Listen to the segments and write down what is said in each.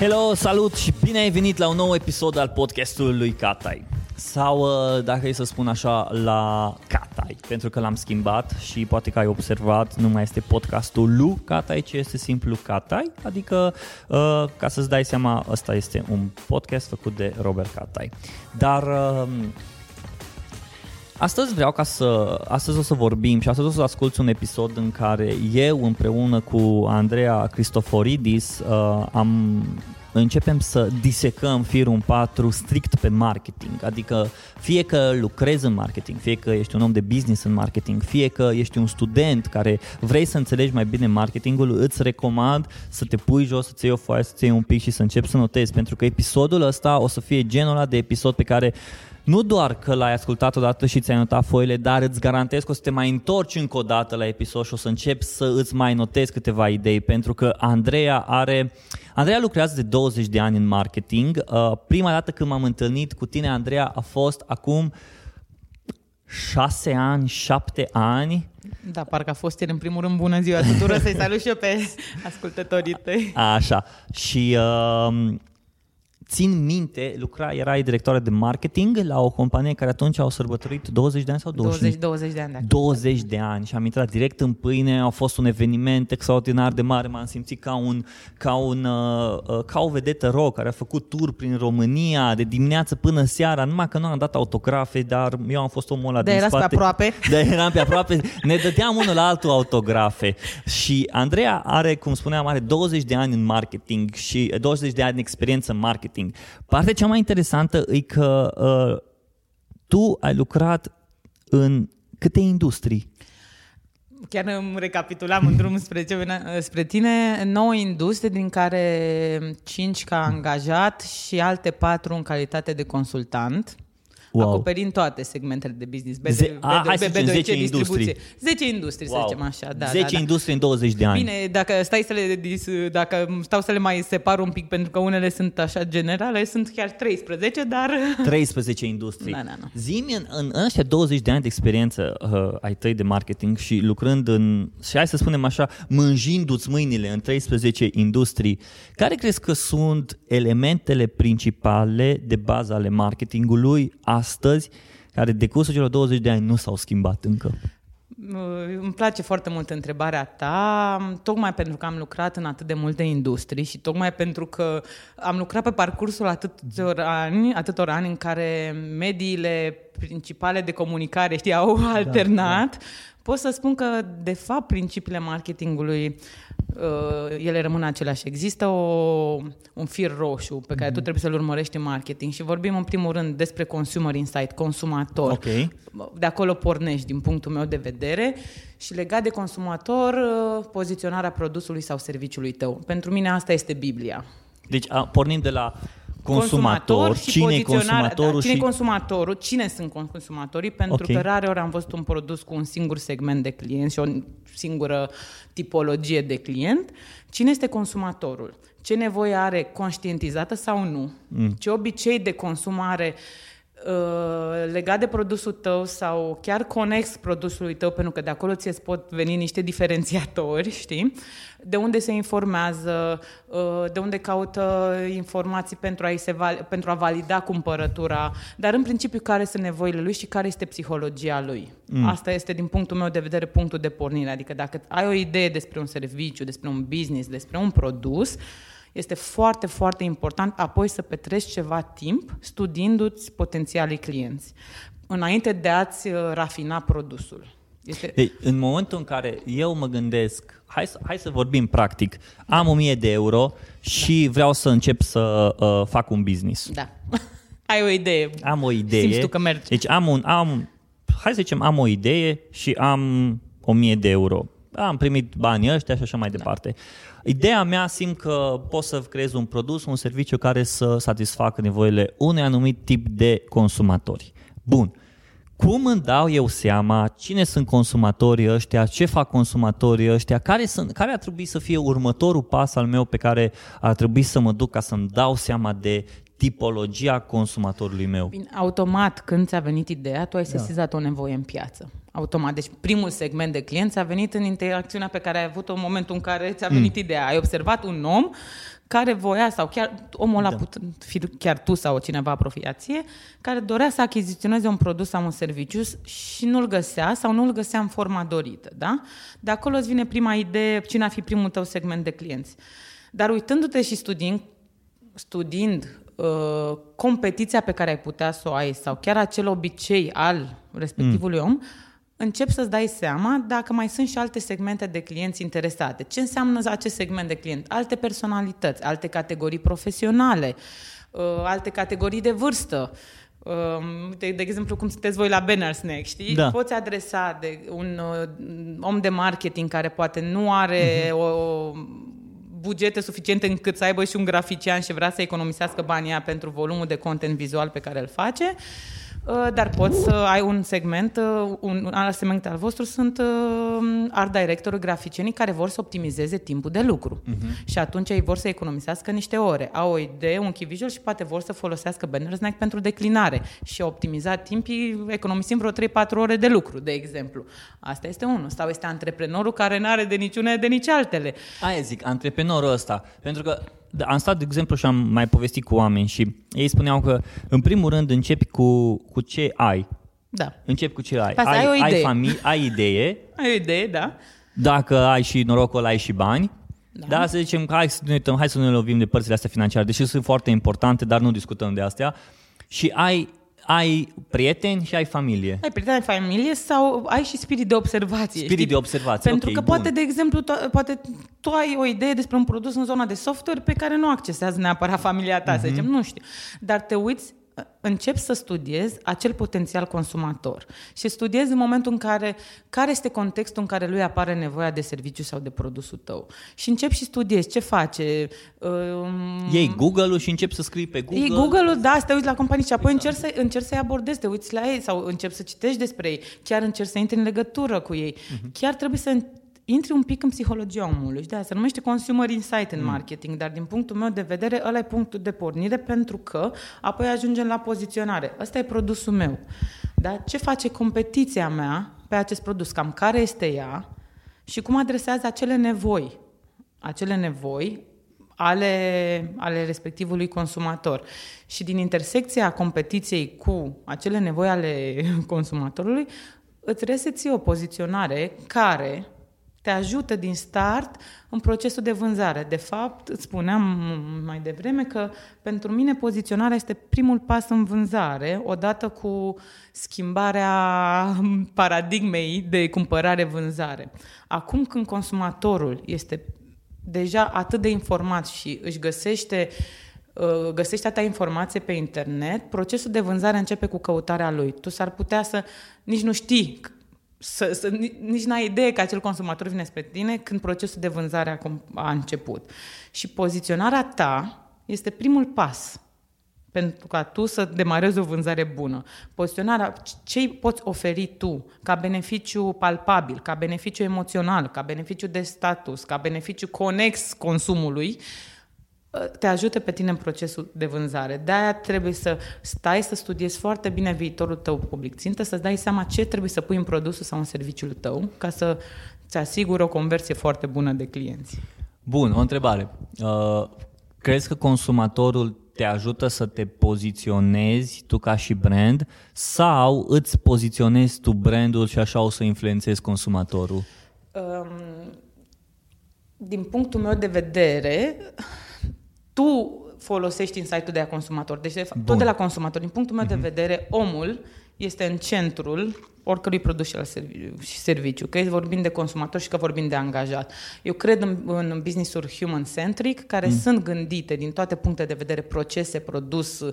Hello, salut și bine ai venit la un nou episod al podcastului lui Catai. Sau, uh, dacă e să spun așa, la Catai, pentru că l-am schimbat și poate că ai observat, nu mai este podcastul lui Catai, ci este simplu Catai, adică, uh, ca să-ți dai seama, ăsta este un podcast făcut de Robert Catai. Dar uh, Astăzi vreau ca să, astăzi o să vorbim și astăzi o să asculti un episod în care eu împreună cu Andreea Cristoforidis uh, am începem să disecăm firul 4 strict pe marketing, adică fie că lucrezi în marketing, fie că ești un om de business în marketing, fie că ești un student care vrei să înțelegi mai bine marketingul, îți recomand să te pui jos, să-ți iei o foaie, să-ți iei un pic și să începi să notezi, pentru că episodul ăsta o să fie genul ăla de episod pe care nu doar că l-ai ascultat odată și ți-ai notat foile, dar îți garantez că o să te mai întorci încă o dată la episod și o să începi să îți mai notezi câteva idei, pentru că Andreea are... Andreea lucrează de 20 de ani în marketing. Uh, prima dată când m-am întâlnit cu tine, Andreea, a fost acum șase ani, șapte ani. Da, parcă a fost el în primul rând bună ziua tuturor, să-i salut și eu pe ascultătorii tăi. Așa. Și uh, țin minte, lucra, erai directoare de marketing la o companie care atunci au sărbătorit 20 de ani sau 20? 20, 20 de ani. De 20 de ani și am intrat direct în pâine, a fost un eveniment extraordinar de mare, m-am simțit ca, un, ca, un, uh, uh, ca o vedetă rock care a făcut tur prin România de dimineață până seara, numai că nu am dat autografe, dar eu am fost omul ăla de din spate. pe aproape. De eram pe aproape, ne dădeam unul la altul autografe și Andreea are, cum spuneam, are 20 de ani în marketing și 20 de ani în experiență în marketing marketing. Partea cea mai interesantă e că uh, tu ai lucrat în câte industrii? Chiar îmi recapitulam în drum spre, ce venea, spre tine, 9 industrie, din care 5 ca angajat și alte 4 în calitate de consultant wow. acoperind toate segmentele de business. B, Ze- a, hai să zicem 10 industrii. 10 industrii, wow. să zicem așa. Da, 10 da, da. industrii în 20 de ani. Bine, dacă, stai să le, dacă stau să le mai separ un pic, pentru că unele sunt așa generale, sunt chiar 13, dar... 13 industrii. Da, da, da. Zi-mi în, în, în ăștia 20 de ani de experiență uh, ai tăi de marketing și lucrând în, și hai să spunem așa, mânjindu-ți mâinile în 13 industrii, care crezi că sunt elementele principale de bază ale marketingului astăzi, care de cursul celor 20 de ani nu s-au schimbat încă? Îmi place foarte mult întrebarea ta, tocmai pentru că am lucrat în atât de multe industrii și tocmai pentru că am lucrat pe parcursul atâtor ani, atâtor ani în care mediile principale de comunicare știi, au da, alternat, da, da. pot să spun că, de fapt, principiile marketingului uh, ele rămân aceleași. Există o, un fir roșu pe care mm-hmm. tu mhm. trebuie să-l urmărești în marketing și vorbim în primul rând despre consumer insight, consumator. Okay. De acolo pornești din punctul meu de vedere și legat de consumator, uh, poziționarea produsului sau serviciului tău. Pentru mine asta este Biblia. Deci a, pornim de la consumator, și cine e consumatorul da, cine și... consumatorul, cine sunt consumatorii, pentru okay. că rare ori am văzut un produs cu un singur segment de clienți și o singură tipologie de client. Cine este consumatorul? Ce nevoie are conștientizată sau nu? Mm. Ce obicei de consumare Uh, legat de produsul tău sau chiar conex produsului tău, pentru că de acolo ți pot veni niște diferențiatori, știi? De unde se informează, uh, de unde caută informații pentru a, se pentru a valida cumpărătura, dar în principiu care sunt nevoile lui și care este psihologia lui. Mm. Asta este, din punctul meu de vedere, punctul de pornire. Adică dacă ai o idee despre un serviciu, despre un business, despre un produs, uh, este foarte, foarte important apoi să petreci ceva timp studiindu-ți potențialii clienți, înainte de a-ți uh, rafina produsul. Este... Ei, în momentul în care eu mă gândesc, hai să, hai să vorbim practic, am 1000 de euro și da. vreau să încep să uh, fac un business. Da. Ai o idee. Am o idee. Simți tu că mergi. Deci am un, am, hai să zicem, am o idee și am 1000 de euro. Am primit banii ăștia și așa mai da. Departe. Ideea mea simt că pot să creez un produs, un serviciu care să satisfacă nevoile unui anumit tip de consumatori. Bun. Cum îmi dau eu seama cine sunt consumatorii ăștia, ce fac consumatorii ăștia, care, sunt, care ar trebui să fie următorul pas al meu pe care ar trebui să mă duc ca să-mi dau seama de tipologia consumatorului meu. Bine, automat, când ți-a venit ideea, tu ai da. sesizat o nevoie în piață. Automat. Deci primul segment de clienți a venit în interacțiunea pe care ai avut-o în momentul în care ți-a venit mm. ideea. Ai observat un om care voia, sau chiar omul ăla da. put fi chiar tu sau cineva apropiație, care dorea să achiziționeze un produs sau un serviciu și nu-l găsea sau nu-l găsea în forma dorită. Da? De acolo îți vine prima idee, cine ar fi primul tău segment de clienți. Dar uitându-te și studiind, studiind uh, competiția pe care ai putea să o ai sau chiar acel obicei al respectivului mm. om, încep să-ți dai seama dacă mai sunt și alte segmente de clienți interesate. Ce înseamnă acest segment de client? Alte personalități, alte categorii profesionale, uh, alte categorii de vârstă. Um, de, de exemplu, cum sunteți voi la Banner Snack, știi? Da. Poți adresa de un uh, om de marketing care poate nu are uh-huh. o bugete suficiente încât să aibă și un grafician și vrea să economisească banii pentru volumul de content vizual pe care îl face. Uh, Uh, dar poți să ai un segment, uh, un alt segment al vostru sunt uh, art director graficienii care vor să optimizeze timpul de lucru. Uh-huh. Și atunci ei vor să economisească niște ore. Au o idee, un key visual și poate vor să folosească banner snack pentru declinare și optimiza timpii economisim vreo 3-4 ore de lucru, de exemplu. Asta este unul. Sau este antreprenorul care nu are de niciune de nici altele. Aia zic, antreprenorul ăsta. Pentru că da, am stat, de exemplu, și am mai povestit cu oameni și ei spuneau că, în primul rând, începi cu, cu ce ai. Da. Începi cu ce ai. Păi ai, ai, o idee. ai, familie, ai idee. ai o idee, da. Dacă ai și norocul, ai și bani. Da. da, să zicem că hai să ne uităm, hai să ne lovim de părțile astea financiare, deși sunt foarte importante, dar nu discutăm de astea. Și ai ai prieteni și ai familie. Ai prieteni, ai familie sau ai și spirit de observație. Spirit știi? de observație, Pentru okay, că bun. poate, de exemplu, to- poate tu ai o idee despre un produs în zona de software pe care nu accesează neapărat familia ta, uh-huh. să mhm. zicem, nu știu. Dar te uiți încep să studiezi acel potențial consumator și studiezi în momentul în care, care este contextul în care lui apare nevoia de serviciu sau de produsul tău. Și încep și studiezi ce face. Um, Ei Google-ul și încep să scrii pe Google. Ei Google-ul, da, să te uiți la companii și apoi exact. încerci, să, încerci să-i abordezi, te uiți la ei sau începi să citești despre ei, chiar încerci să intri în legătură cu ei. Uh-huh. Chiar trebuie să intri un pic în psihologia omului și de se numește consumer insight în mm. marketing, dar din punctul meu de vedere ăla e punctul de pornire pentru că apoi ajungem la poziționare. Ăsta e produsul meu. Da? Ce face competiția mea pe acest produs? Cam care este ea și cum adresează acele nevoi. Acele nevoi ale, ale respectivului consumator. Și din intersecția competiției cu acele nevoi ale consumatorului, îți reseți o poziționare care te ajută din start în procesul de vânzare. De fapt, îți spuneam mai devreme că pentru mine poziționarea este primul pas în vânzare, odată cu schimbarea paradigmei de cumpărare-vânzare. Acum când consumatorul este deja atât de informat și își găsește uh, găsești atâta informație pe internet, procesul de vânzare începe cu căutarea lui. Tu s-ar putea să nici nu știi să, să, nici n-ai idee că acel consumator vine spre tine când procesul de vânzare a, a început. Și poziționarea ta este primul pas pentru ca tu să demarezi o vânzare bună. Poziționarea, ce poți oferi tu ca beneficiu palpabil, ca beneficiu emoțional, ca beneficiu de status, ca beneficiu conex consumului, te ajute pe tine în procesul de vânzare. De-aia trebuie să stai să studiezi foarte bine viitorul tău public țintă, să-ți dai seama ce trebuie să pui în produsul sau în serviciul tău ca să ți asigură o conversie foarte bună de clienți. Bun, o întrebare. Uh, crezi că consumatorul te ajută să te poziționezi tu ca și brand sau îți poziționezi tu brandul și așa o să influențezi consumatorul? Um, din punctul meu de vedere, tu folosești insight-ul de la consumator. Deci, de fapt, tot de la consumator. Din punctul meu uh-huh. de mhm. vedere, omul este în centrul oricărui produs și serviciu, că vorbim de consumator și că vorbim de angajat. Eu cred în, în business-uri human-centric, care mm. sunt gândite din toate puncte de vedere, procese, produs,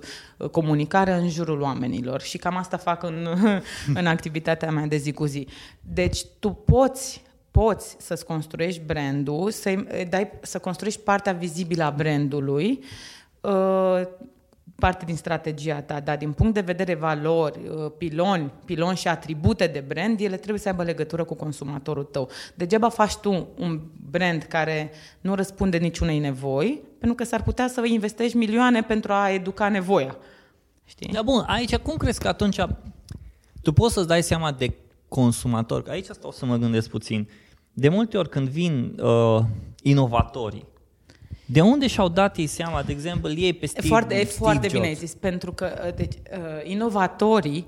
comunicare în jurul oamenilor. Și cam asta fac în, în activitatea mea de zi cu zi. Deci tu poți poți să-ți construiești brandul, să, dai, să construiești partea vizibilă a brandului, uh, parte din strategia ta, dar din punct de vedere valori, uh, piloni, piloni și atribute de brand, ele trebuie să aibă legătură cu consumatorul tău. Degeaba faci tu un brand care nu răspunde niciunei nevoi, pentru că s-ar putea să investești milioane pentru a educa nevoia. Știi? Da, bun, aici cum crezi că atunci tu poți să-ți dai seama de consumator, aici stau să mă gândesc puțin, de multe ori când vin uh, inovatorii, de unde și-au dat ei seama, de exemplu, ei pe Steve, foarte, Steve foarte Jobs? bine zis, pentru că uh, deci, uh, inovatorii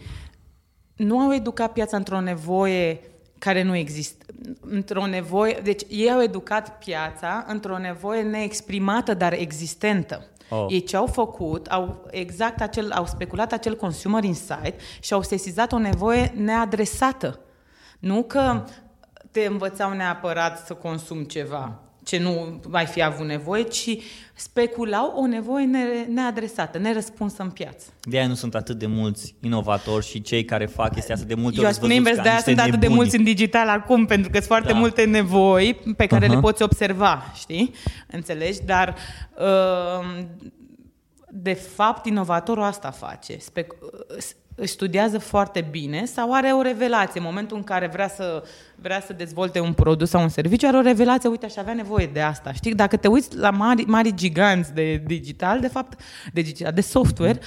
nu au educat piața într-o nevoie care nu există. Într-o nevoie, deci ei au educat piața într-o nevoie neexprimată, dar existentă. Oh. Ei ce au făcut, au exact acel, au speculat acel consumer insight și au sesizat o nevoie neadresată. Nu că te învățau neapărat să consumi ceva ce nu mai fi avut nevoie, ci speculau o nevoie neadresată, nerăspunsă în piață. De aia nu sunt atât de mulți inovatori și cei care fac chestia asta de multe Eu ori spune invers, de aia sunt atât de mulți în digital acum, pentru că sunt foarte da. multe nevoi pe care uh-huh. le poți observa, știi? Înțelegi? Dar uh, de fapt inovatorul asta face. Spec- își studiază foarte bine sau are o revelație în momentul în care vrea să, vrea să dezvolte un produs sau un serviciu, are o revelație, uite, aș avea nevoie de asta. Știi? Dacă te uiți la mari, mari giganți de digital, de fapt, de, digital, de software,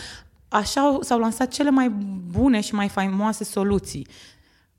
așa s-au lansat cele mai bune și mai faimoase soluții.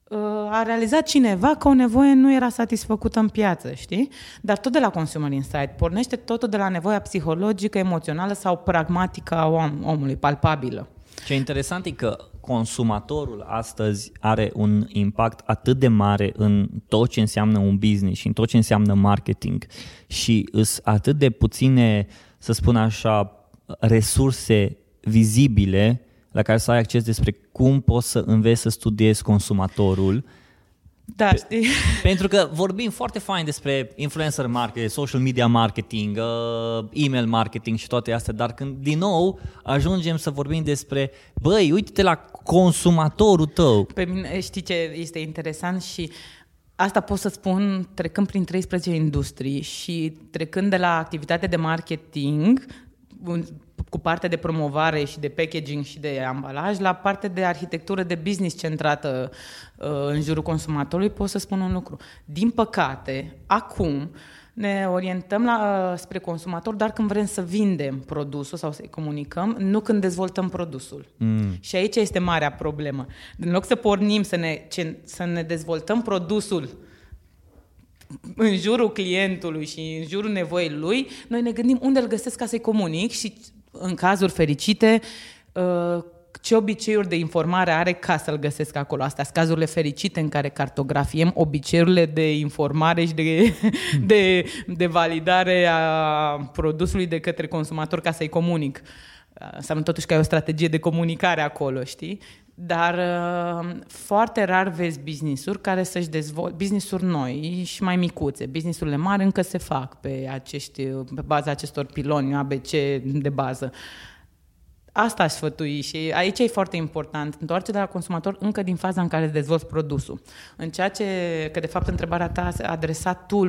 Uh, a realizat cineva că o nevoie nu era satisfăcută în piață, știi? Dar tot de la Consumer Insight. Pornește totul de la nevoia psihologică, emoțională sau pragmatică a om, omului, palpabilă. Ce interesant e că consumatorul astăzi are un impact atât de mare în tot ce înseamnă un business și în tot ce înseamnă marketing și sunt atât de puține, să spun așa, resurse vizibile la care să ai acces despre cum poți să înveți să studiezi consumatorul da, știi? Pentru că vorbim foarte fain despre influencer marketing, social media marketing, uh, email marketing și toate astea, dar când din nou ajungem să vorbim despre, băi, uite-te la consumatorul tău. Pe mine, știi ce este interesant și Asta pot să spun trecând prin 13 industrii și trecând de la activitate de marketing cu partea de promovare și de packaging și de ambalaj la partea de arhitectură de business centrată uh, în jurul consumatorului, pot să spun un lucru. Din păcate, acum ne orientăm la, uh, spre consumator doar când vrem să vindem produsul sau să-i comunicăm, nu când dezvoltăm produsul. Mm. Și aici este marea problemă. În loc să pornim să ne, ce, să ne dezvoltăm produsul în jurul clientului și în jurul nevoii lui, noi ne gândim unde îl găsesc ca să-i comunic și în cazuri fericite, uh, ce obiceiuri de informare are ca să-l găsesc acolo. Astea sunt cazurile fericite în care cartografiem obiceiurile de informare și de, de, de validare a produsului de către consumator ca să-i comunic. Uh, înseamnă totuși că ai o strategie de comunicare acolo, știi? Dar uh, foarte rar vezi business-uri care să-și dezvolte, business-uri noi și mai micuțe. Business-urile mari încă se fac pe, acești, pe baza acestor piloni ABC de bază. Asta aș sfătui și aici e foarte important. Întoarce de la consumator încă din faza în care dezvolți produsul. În ceea ce, că de fapt întrebarea ta a adresat tool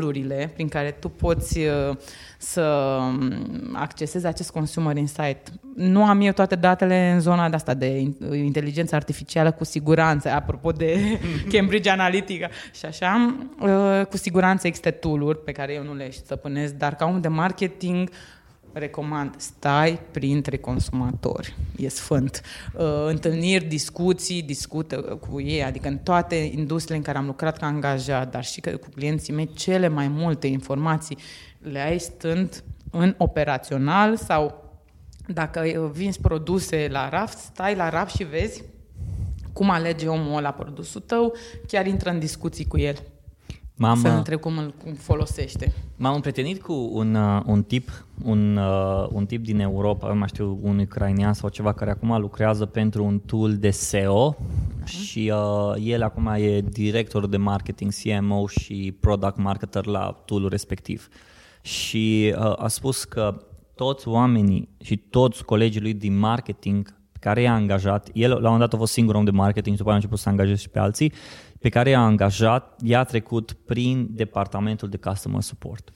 prin care tu poți uh, să um, accesezi acest consumer insight. Nu am eu toate datele în zona de asta de inteligență artificială cu siguranță, apropo de Cambridge Analytica și așa, uh, cu siguranță există tool pe care eu nu le stăpânesc, dar ca om de marketing recomand, stai printre consumatori, e sfânt. Uh, întâlniri, discuții, discută cu ei, adică în toate industriile în care am lucrat ca angajat, dar și cu clienții mei, cele mai multe informații le ai stând în operațional sau dacă vinzi produse la raft, stai la raft și vezi cum alege omul ăla produsul tău, chiar intră în discuții cu el. M-am, să întreb cum îl cum folosește. M-am împrietenit cu un, uh, un tip, un, uh, un tip din Europa, nu mai știu, un ucrainian sau ceva, care acum lucrează pentru un tool de SEO uh-huh. și uh, el acum e director de marketing, CMO și product marketer la tool respectiv. Și uh, a spus că toți oamenii și toți colegii lui din marketing care i-a angajat, el la un moment dat a fost singur om de marketing, după aia a început să angajeze și pe alții, pe care i-a angajat, i-a trecut prin departamentul de customer support.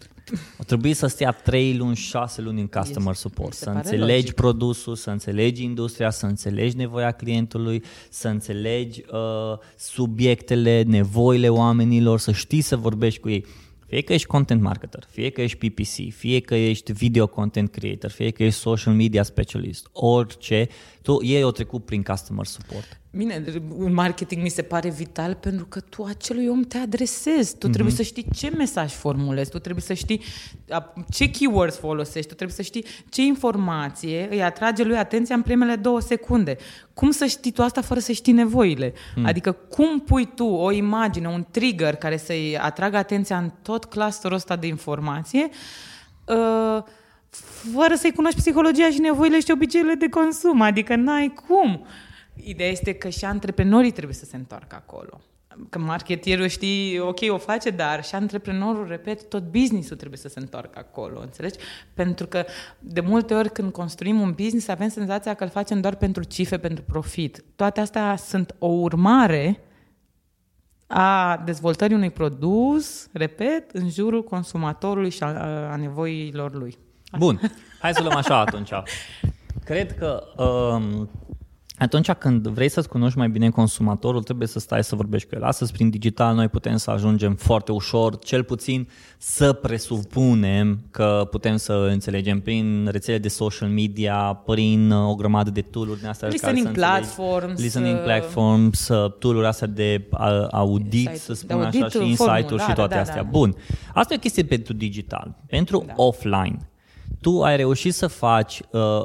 O trebuie să stea 3 luni, 6 luni în customer Este- support, mi se să pare înțelegi logic. produsul, să înțelegi industria, să înțelegi nevoia clientului, să înțelegi uh, subiectele, nevoile oamenilor, să știi să vorbești cu ei. Fie că ești content marketer, fie că ești PPC, fie că ești video content creator, fie că ești social media specialist, orice, tu ei au trecut prin customer support. Bine, în marketing mi se pare vital pentru că tu acelui om te adresezi. Tu trebuie să știi ce mesaj formulezi, tu trebuie să știi a, ce keywords folosești, tu trebuie să știi ce informație îi atrage lui atenția în primele două secunde. Cum să știi tu asta fără să știi nevoile? Adică cum pui tu o imagine, un trigger care să-i atragă atenția în tot clusterul ăsta de informație, uh, fără să-i cunoști psihologia și nevoile și obiceiurile de consum. Adică n-ai cum. Ideea este că și antreprenorii trebuie să se întoarcă acolo. Că marketerul, știi, ok, o face, dar și antreprenorul, repet, tot businessul trebuie să se întoarcă acolo, înțelegi? Pentru că de multe ori când construim un business avem senzația că îl facem doar pentru cifre, pentru profit. Toate astea sunt o urmare a dezvoltării unui produs, repet, în jurul consumatorului și a, a nevoilor lui. Bun, hai să luăm așa atunci. Cred că um, atunci când vrei să-ți cunoști mai bine consumatorul, trebuie să stai să vorbești cu el. Astăzi, prin digital, noi putem să ajungem foarte ușor, cel puțin să presupunem că putem să înțelegem prin rețele de social media, prin uh, o grămadă de tool-uri din astea. Listening care să înțelegi- platforms, Listening uh, platforms, uh, tool-uri astea de uh, audit, Insight- să de spun așa, audit, și insight-uri și formulare, toate da, astea. da. Bun. Asta e o chestie pentru digital. Pentru Da. offline, tu ai reușit să faci uh,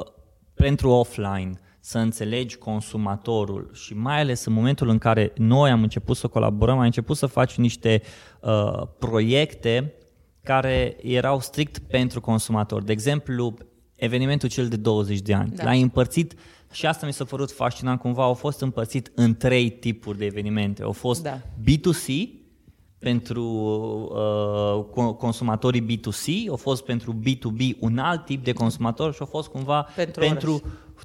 pentru offline să înțelegi consumatorul și mai ales în momentul în care noi am început să colaborăm, am început să faci niște uh, proiecte care erau strict pentru consumator. De exemplu, evenimentul cel de 20 de ani. Da. L-ai împărțit și asta mi s-a părut fascinant cumva, au fost împărțit în trei tipuri de evenimente. Au fost Da. B2C, pentru uh, co- consumatorii B2C, au fost pentru B2B un alt tip de consumator și au fost cumva Pentru pentru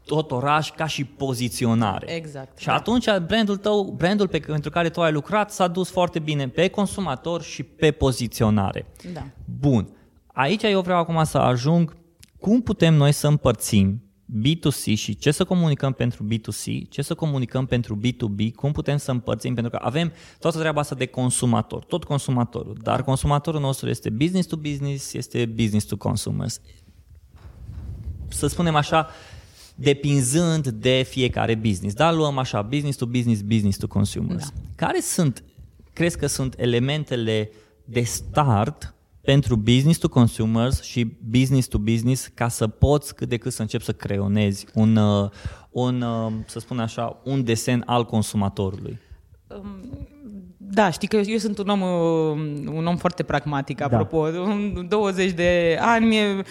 tot oraș ca și poziționare. Exact, Și da. atunci brandul tău, brandul pe, pentru care tu ai lucrat s-a dus foarte bine pe consumator și pe poziționare. Da. Bun. Aici eu vreau acum să ajung cum putem noi să împărțim B2C și ce să comunicăm pentru B2C, ce să comunicăm pentru B2B, cum putem să împărțim, pentru că avem toată treaba asta de consumator, tot consumatorul, dar consumatorul nostru este business to business, este business to consumers. Să spunem așa, depinzând de fiecare business. Da, luăm așa, business to business, business to consumers. Da. Care sunt, crezi că sunt elementele de start pentru business to consumers și business to business ca să poți cât de cât să începi să creionezi un, uh, un uh, să spun așa, un desen al consumatorului. Da, știi că eu sunt un om, uh, un om foarte pragmatic, apropo. În 20 de ani, mie,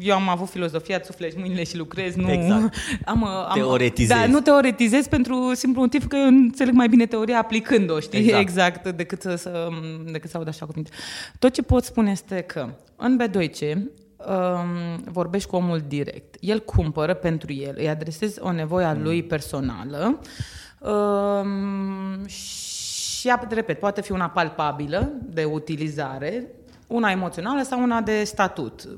eu am avut filozofia, sufleci mâinile și lucrez. Nu, Exact. am, uh, am, Teoretizezi. Da, nu teoretizez pentru simplu motiv că eu înțeleg mai bine teoria aplicând-o, știi? Exact. exact decât, să, să, decât să aud așa cuvinte. Tot ce pot spune este că în B2C um, vorbești cu omul direct. El cumpără pentru el, îi adresezi o nevoie a lui personală um, și, ap- repet, poate fi una palpabilă de utilizare, una emoțională sau una de statut.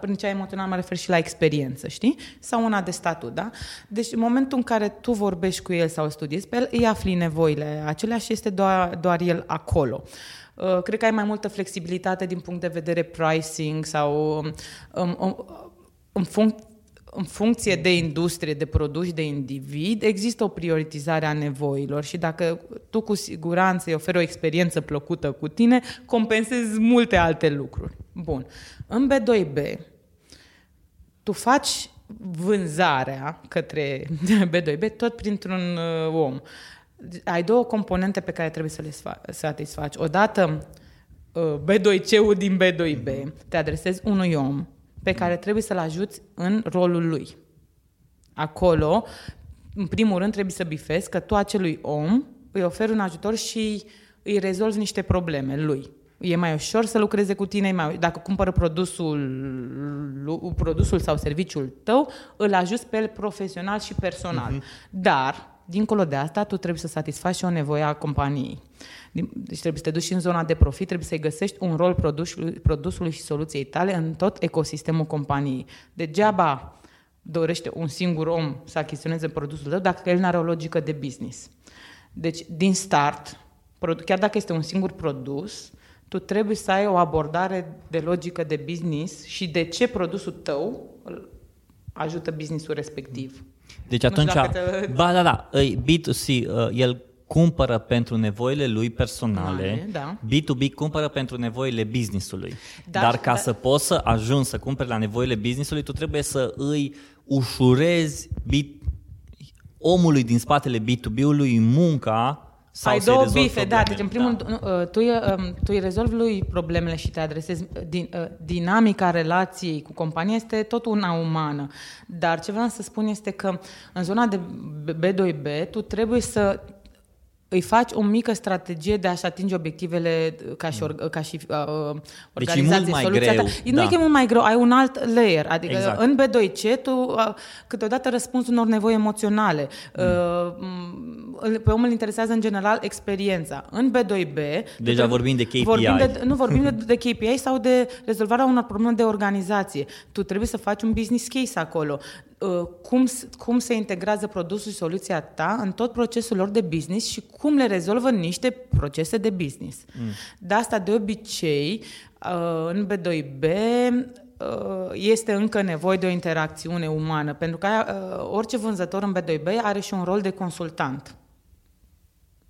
Prin cea emoțională mă refer și la experiență, știi? Sau una de statut, da? Deci în momentul în care tu vorbești cu el sau îl studiezi pe el, îi afli nevoile acelea și este doar, doar el acolo. Uh, Cred că ai mai multă flexibilitate din punct de vedere pricing sau um, um, în func- în funcție de industrie, de produs, de individ, există o prioritizare a nevoilor și dacă tu cu siguranță îi oferi o experiență plăcută cu tine, compensezi multe alte lucruri. Bun. În B2B, tu faci vânzarea către B2B tot printr-un uh, om. Ai două componente pe care trebuie să le sfa- satisfaci. Odată, uh, B2C-ul din B2B. Te adresezi unui om pe care trebuie să-l ajuți în rolul lui. Acolo, în primul rând, trebuie să bifezi că tu acelui om îi oferi un ajutor și îi rezolvi niște probleme lui. E mai ușor să lucreze cu tine, e mai, dacă cumpără produsul, produsul sau serviciul tău, îl ajuți pe el profesional și personal. Uh-huh. Dar dincolo de asta, tu trebuie să satisfaci și o nevoie a companiei. Deci trebuie să te duci în zona de profit, trebuie să-i găsești un rol produsului, produsului și soluției tale în tot ecosistemul companiei. Degeaba dorește un singur om să achiziționeze produsul tău dacă el nu are o logică de business. Deci, din start, chiar dacă este un singur produs, tu trebuie să ai o abordare de logică de business și de ce produsul tău ajută businessul respectiv. Deci atunci, te... ba da, da, B2C, uh, el cumpără pentru nevoile lui personale, da. B2B cumpără pentru nevoile businessului. Da, Dar ca da. să poți să ajungi să cumperi la nevoile businessului, tu trebuie să îi ușurezi omului din spatele B2B-ului munca sau Ai două bife, da. Deci, în primul da. rând, tu, um, tu îi rezolvi lui problemele și te adresezi. Din, uh, dinamica relației cu compania este tot una umană. Dar ce vreau să spun este că în zona de B2B, tu trebuie să îi faci o mică strategie de a-și atinge obiectivele ca și, or, ca și uh, organizație. Deci e mult mai Soluția greu. Ta. Nu da. e că e mult mai greu, ai un alt layer. Adică exact. în B2C tu uh, câteodată răspunzi unor nevoi emoționale. Mm. Uh, pe om îl interesează în general experiența. În B2B... Deja vorbim de KPI. Vorbim de, nu vorbim de, de KPI sau de rezolvarea unor probleme de organizație. Tu trebuie să faci un business case acolo. Uh, cum, cum se integrează produsul și soluția ta în tot procesul lor de business și cum le rezolvă niște procese de business. Mm. De asta, de obicei, uh, în B2B uh, este încă nevoie de o interacțiune umană, pentru că orice vânzător în B2B are și un rol de consultant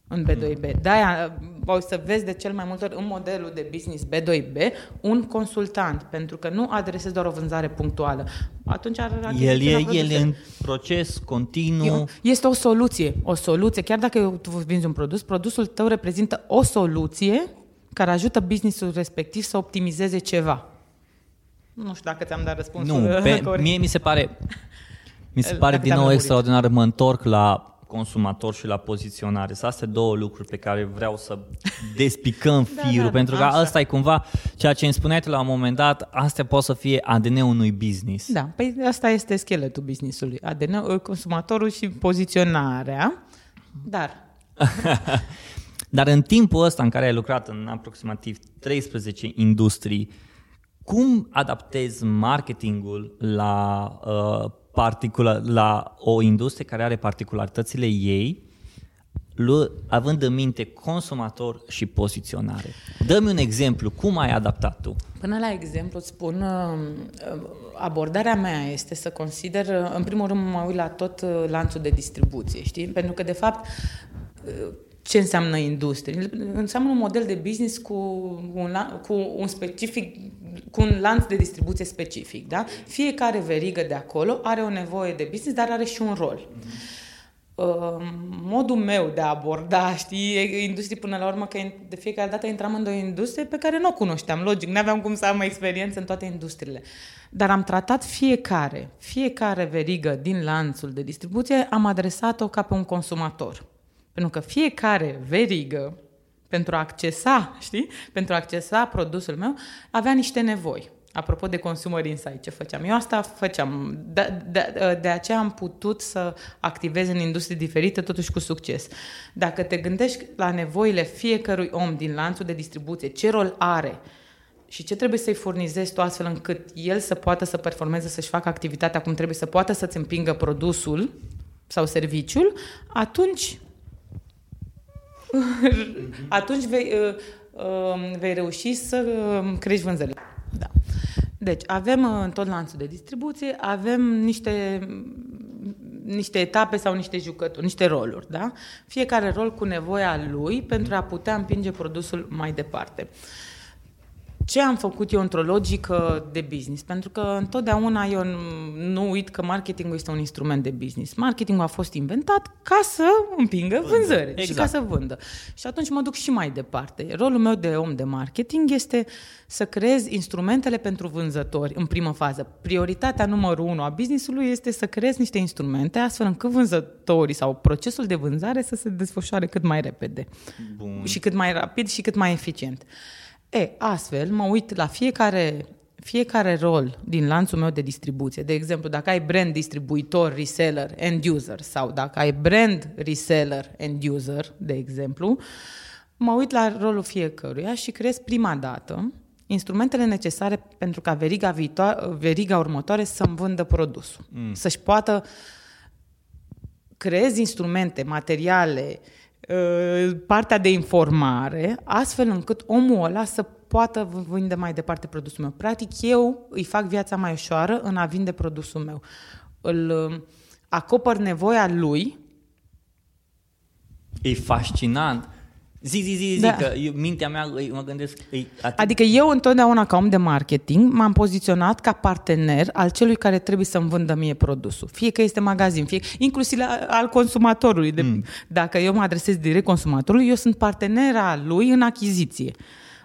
în B2B. De-aia o să vezi de cel mai multe ori în modelul de business B2B un consultant, pentru că nu adresezi doar o vânzare punctuală. Atunci ar El e, el e în proces continuu. Este o soluție, o soluție. Chiar dacă tu vinzi un produs, produsul tău reprezintă o soluție care ajută businessul respectiv să optimizeze ceva. Nu știu dacă ți-am dat răspunsul. Nu, pe, mie mi se pare mi se pare din nou extraordinar. Mă întorc la consumator și la poziționare. Sunt astea două lucruri pe care vreau să despicăm firul, da, da, pentru că așa. asta e cumva ceea ce îmi spuneai la un moment dat, astea pot să fie ADN-ul unui business. Da, păi asta este scheletul businessului, ADN, consumatorul și poziționarea, dar... dar în timpul ăsta în care ai lucrat în aproximativ 13 industrii, cum adaptezi marketingul la uh, particular, la o industrie care are particularitățile ei, având în minte consumator și poziționare. Dă-mi un exemplu, cum ai adaptat tu? Până la exemplu îți spun, uh, abordarea mea este să consider, uh, în primul rând mă uit la tot uh, lanțul de distribuție, știi? Pentru că de fapt ce înseamnă industrie? Înseamnă un model de business cu un, cu un specific cu un lanț de distribuție specific. Da? Fiecare verigă de acolo are o nevoie de business, dar are și un rol. Uh, modul meu de a aborda, știi, industrie până la urmă, că de fiecare dată intram în o industrie pe care nu o cunoșteam, logic, nu aveam cum să am experiență în toate industriile. Dar am tratat fiecare, fiecare verigă din lanțul de distribuție, am adresat-o ca pe un consumator. Pentru că fiecare verigă pentru a accesa, știi, pentru a accesa produsul meu, avea niște nevoi. Apropo de consumer insight, ce făceam? Eu asta făceam. De, de, de aceea am putut să activez în industrie diferite, totuși cu succes. Dacă te gândești la nevoile fiecărui om din lanțul de distribuție, ce rol are și ce trebuie să-i furnizezi tu astfel încât el să poată să performeze, să-și facă activitatea cum trebuie, să poată să-ți împingă produsul sau serviciul, atunci atunci vei, uh, uh, vei reuși să uh, crești vânzările. Da. Deci, avem în tot lanțul de distribuție, avem niște, niște etape sau niște jucături, niște roluri, da? Fiecare rol cu nevoia lui pentru a putea împinge produsul mai departe. Uh, ce am făcut eu într-o logică de business? Pentru că întotdeauna eu nu uit că marketingul este un instrument de business. Marketingul a fost inventat ca să împingă vânzări exact. și ca să vândă. Și atunci mă duc și mai departe. Rolul meu de om de marketing este să creez instrumentele pentru vânzători în primă fază. Prioritatea numărul unu a businessului este să creez niște instrumente astfel încât vânzătorii sau procesul de vânzare să se desfășoare cât mai repede Bun. și cât mai rapid și cât mai eficient. E, astfel mă uit la fiecare fiecare rol din lanțul meu de distribuție, de exemplu, dacă ai brand distribuitor, reseller, end user sau dacă ai brand reseller, end user, de exemplu, mă uit la rolul fiecăruia și creez prima dată instrumentele necesare pentru ca veriga, viitoare, veriga următoare să-mi vândă produsul. Mm. Să-și poată creez instrumente, materiale, uh, partea de informare, astfel încât omul ăla să poată vinde mai departe produsul meu. Practic, eu îi fac viața mai ușoară în a vinde produsul meu. Îl uh, acopăr nevoia lui. E fascinant Zi, zi, zi, zi, da. că eu, mintea mea, mă gândesc... E atât... Adică eu întotdeauna ca om de marketing m-am poziționat ca partener al celui care trebuie să-mi vândă mie produsul. Fie că este magazin, fie inclusiv la, al consumatorului. De, mm. Dacă eu mă adresez direct consumatorului, eu sunt partenera lui în achiziție.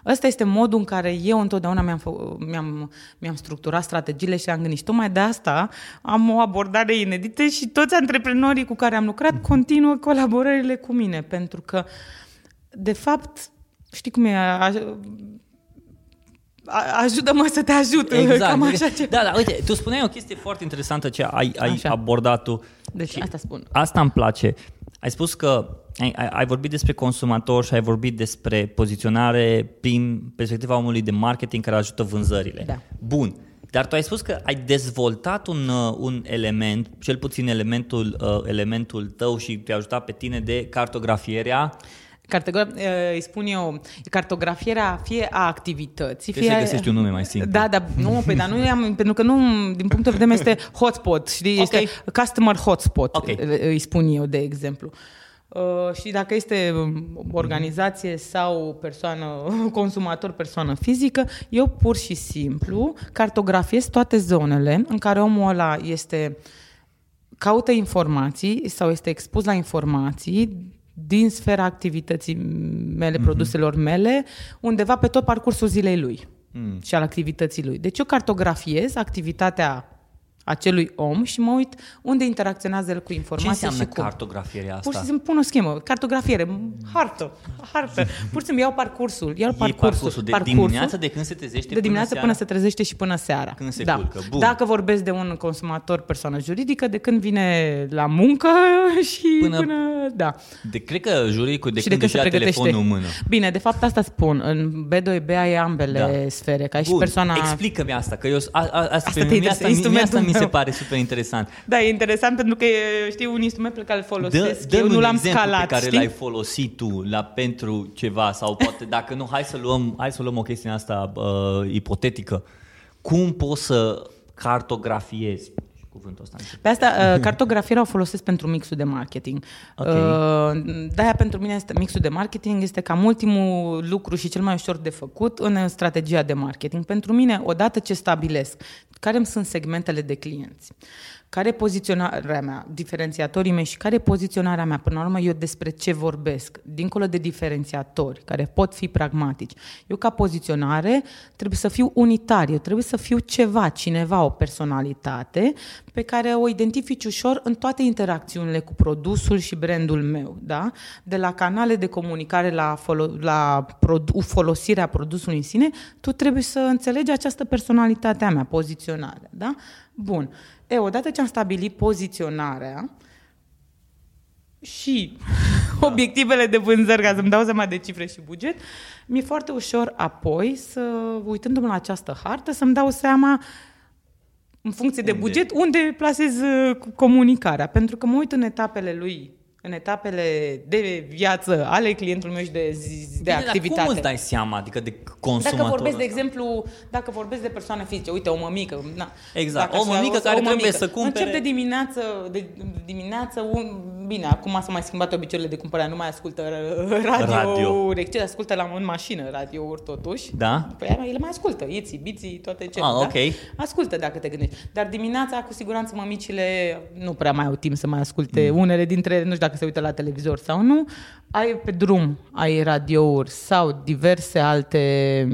Ăsta este modul în care eu întotdeauna mi-am, mi-am, mi-am structurat strategiile și am gândit. Și tocmai de asta am o abordare inedită și toți antreprenorii cu care am lucrat continuă colaborările cu mine, pentru că uh, de fapt, știi cum e, a, ajută-mă să te ajut. Exact. Cam așa ce... Da, da, uite, tu spuneai o chestie foarte interesantă ce ai, ai abordat tu. Deci asta spun. Asta îmi place. Ai spus că ai, ai, ai vorbit despre consumator și ai vorbit despre poziționare prin perspectiva omului de marketing care ajută vânzările. Da. Bun. Dar tu ai spus că ai dezvoltat un, uh, un element, cel puțin elementul, uh, elementul tău și te-a ajutat pe tine de cartografierea Cartogra- îi spun eu, cartografierea fie a activității, fie... să găsești un nume mai simplu. Da, dar nu, pe, dar nu am, pentru că nu, din punct de vedere este hotspot, știi, okay. este customer hotspot, okay. îi spun eu, de exemplu. Uh, și dacă este organizație sau persoană, consumator, persoană fizică, eu pur și simplu cartografiez toate zonele în care omul ăla este caută informații sau este expus la informații din sfera activității mele, mm-hmm. produselor mele, undeva pe tot parcursul zilei lui mm. și al activității lui. Deci eu cartografiez activitatea acelui om și mă uit unde interacționează el cu informația Ce înseamnă și cum. cartografierea asta? Pur și simplu pun o schemă, cartografiere, hartă, hartă. Pur și simplu iau parcursul, iau parcursul. parcursul de parcursul, dimineața de când se trezește De dimineață până, până se trezește și până seara. Când se da. culcă. Bun. Dacă vorbesc de un consumator persoană juridică, de când vine la muncă și până... până da. De, cred că juridicul de și când de când își ia telefonul în mână. Bine, de fapt asta spun. În B2B ai ambele da. sfere, ca Bun. și persoana... Explică-mi asta, că eu a, a, a, asta, asta, mie, asta, mie, asta mi se pare super interesant. Da, e interesant pentru că știi un instrument pe care îl folosesc, dă, eu nu l-am scalat. pe care știi? l-ai folosit tu la pentru ceva sau poate dacă nu, hai să luăm, hai să luăm o chestie asta uh, ipotetică. Cum poți să cartografiezi cuvântul ăsta. Pe asta, uh, cartografierea o folosesc pentru mixul de marketing. Okay. Uh, de-aia pentru mine este, mixul de marketing este cam ultimul lucru și cel mai ușor de făcut în strategia de marketing. Pentru mine, odată ce stabilesc care îmi sunt segmentele de clienți, care e poziționarea mea, diferențiatorii mei și care e poziționarea mea? Până la urmă, eu despre ce vorbesc, dincolo de diferențiatori, care pot fi pragmatici. Eu, ca poziționare, trebuie să fiu unitar, eu trebuie să fiu ceva, cineva, o personalitate pe care o identifici ușor în toate interacțiunile cu produsul și brandul meu. Da? De la canale de comunicare la, folo- la produ- folosirea produsului în sine, tu trebuie să înțelegi această personalitate a mea, poziționare. Da? Bun. E, odată ce am stabilit poziționarea și da. obiectivele de vânzări, ca să-mi dau seama de cifre și buget, mi-e foarte ușor apoi să, uitându-mă la această hartă, să-mi dau seama în funcție unde? de buget, unde plasez uh, comunicarea. Pentru că mă uit în etapele lui în etapele de viață ale clientului meu și de, zi, de Bine, activitate. Dar cum îți dai seama, adică de consumator? Dacă vorbesc, de exemplu, dacă vorbesc de persoane fizice, uite, o mămică. Na, exact, o mămică care o trebuie să cumpere. Încep de dimineață, de dimineață, un, bine, acum s-au mai schimbat obiceiurile de cumpărare, nu mai ascultă radio, radio. etc. Ascultă la în mașină radiouri totuși. Da? Păi ele mai ascultă, iții, biții, toate ce. Ah, da? ok. Ascultă dacă te gândești. Dar dimineața, cu siguranță, mămicile nu prea mai au timp să mai asculte. Mm. Unele dintre, nu știu dacă se uită la televizor sau nu, ai pe drum, ai radiouri sau diverse alte,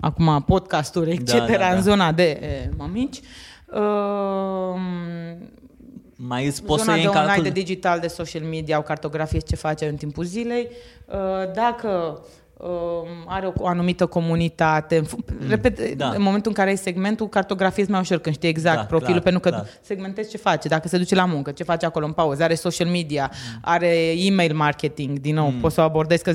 acum podcasturi, etc. Da, da, da. în zona de e, mămici. Uh, mai îți poți Zona să de online, de digital, de social media, au cartografie ce face în timpul zilei. Uh, dacă are o, o anumită comunitate. Mm, Repet, da. în momentul în care ai segmentul, cartografiezi mai ușor când știi exact da, profilul, clar, pentru că da. segmentezi ce face, dacă se duce la muncă, ce face acolo în pauză, are social media, mm. are email marketing, din nou, mm. poți să o abordezi că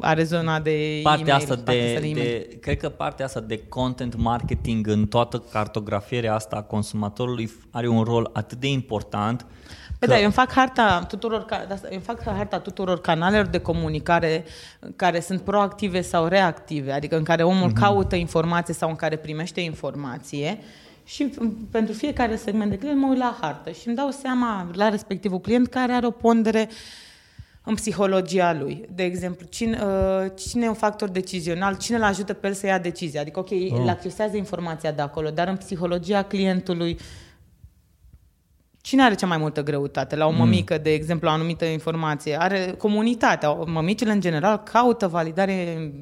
are zona de partea email, asta de, de, de, cred că partea asta de content marketing în toată cartografierea asta a consumatorului are un rol atât de important Păi că... da, eu îmi fac harta tuturor, eu îmi fac harta tuturor canalelor de comunicare care sunt proactive sau reactive, adică în care omul mm-hmm. caută informație sau în care primește informație și pentru fiecare segment de client mă uit la hartă și îmi dau seama la respectivul client care are o pondere în psihologia lui. De exemplu, cine, uh, cine e un factor decizional, cine îl ajută pe el să ia decizie. Adică, ok, oh. îl accesează informația de acolo, dar în psihologia clientului uh, Cine are cea mai multă greutate? La o mm. mămică, mm. de exemplu, o anumită informație. Are comunitatea. Mămicile, în general, caută validare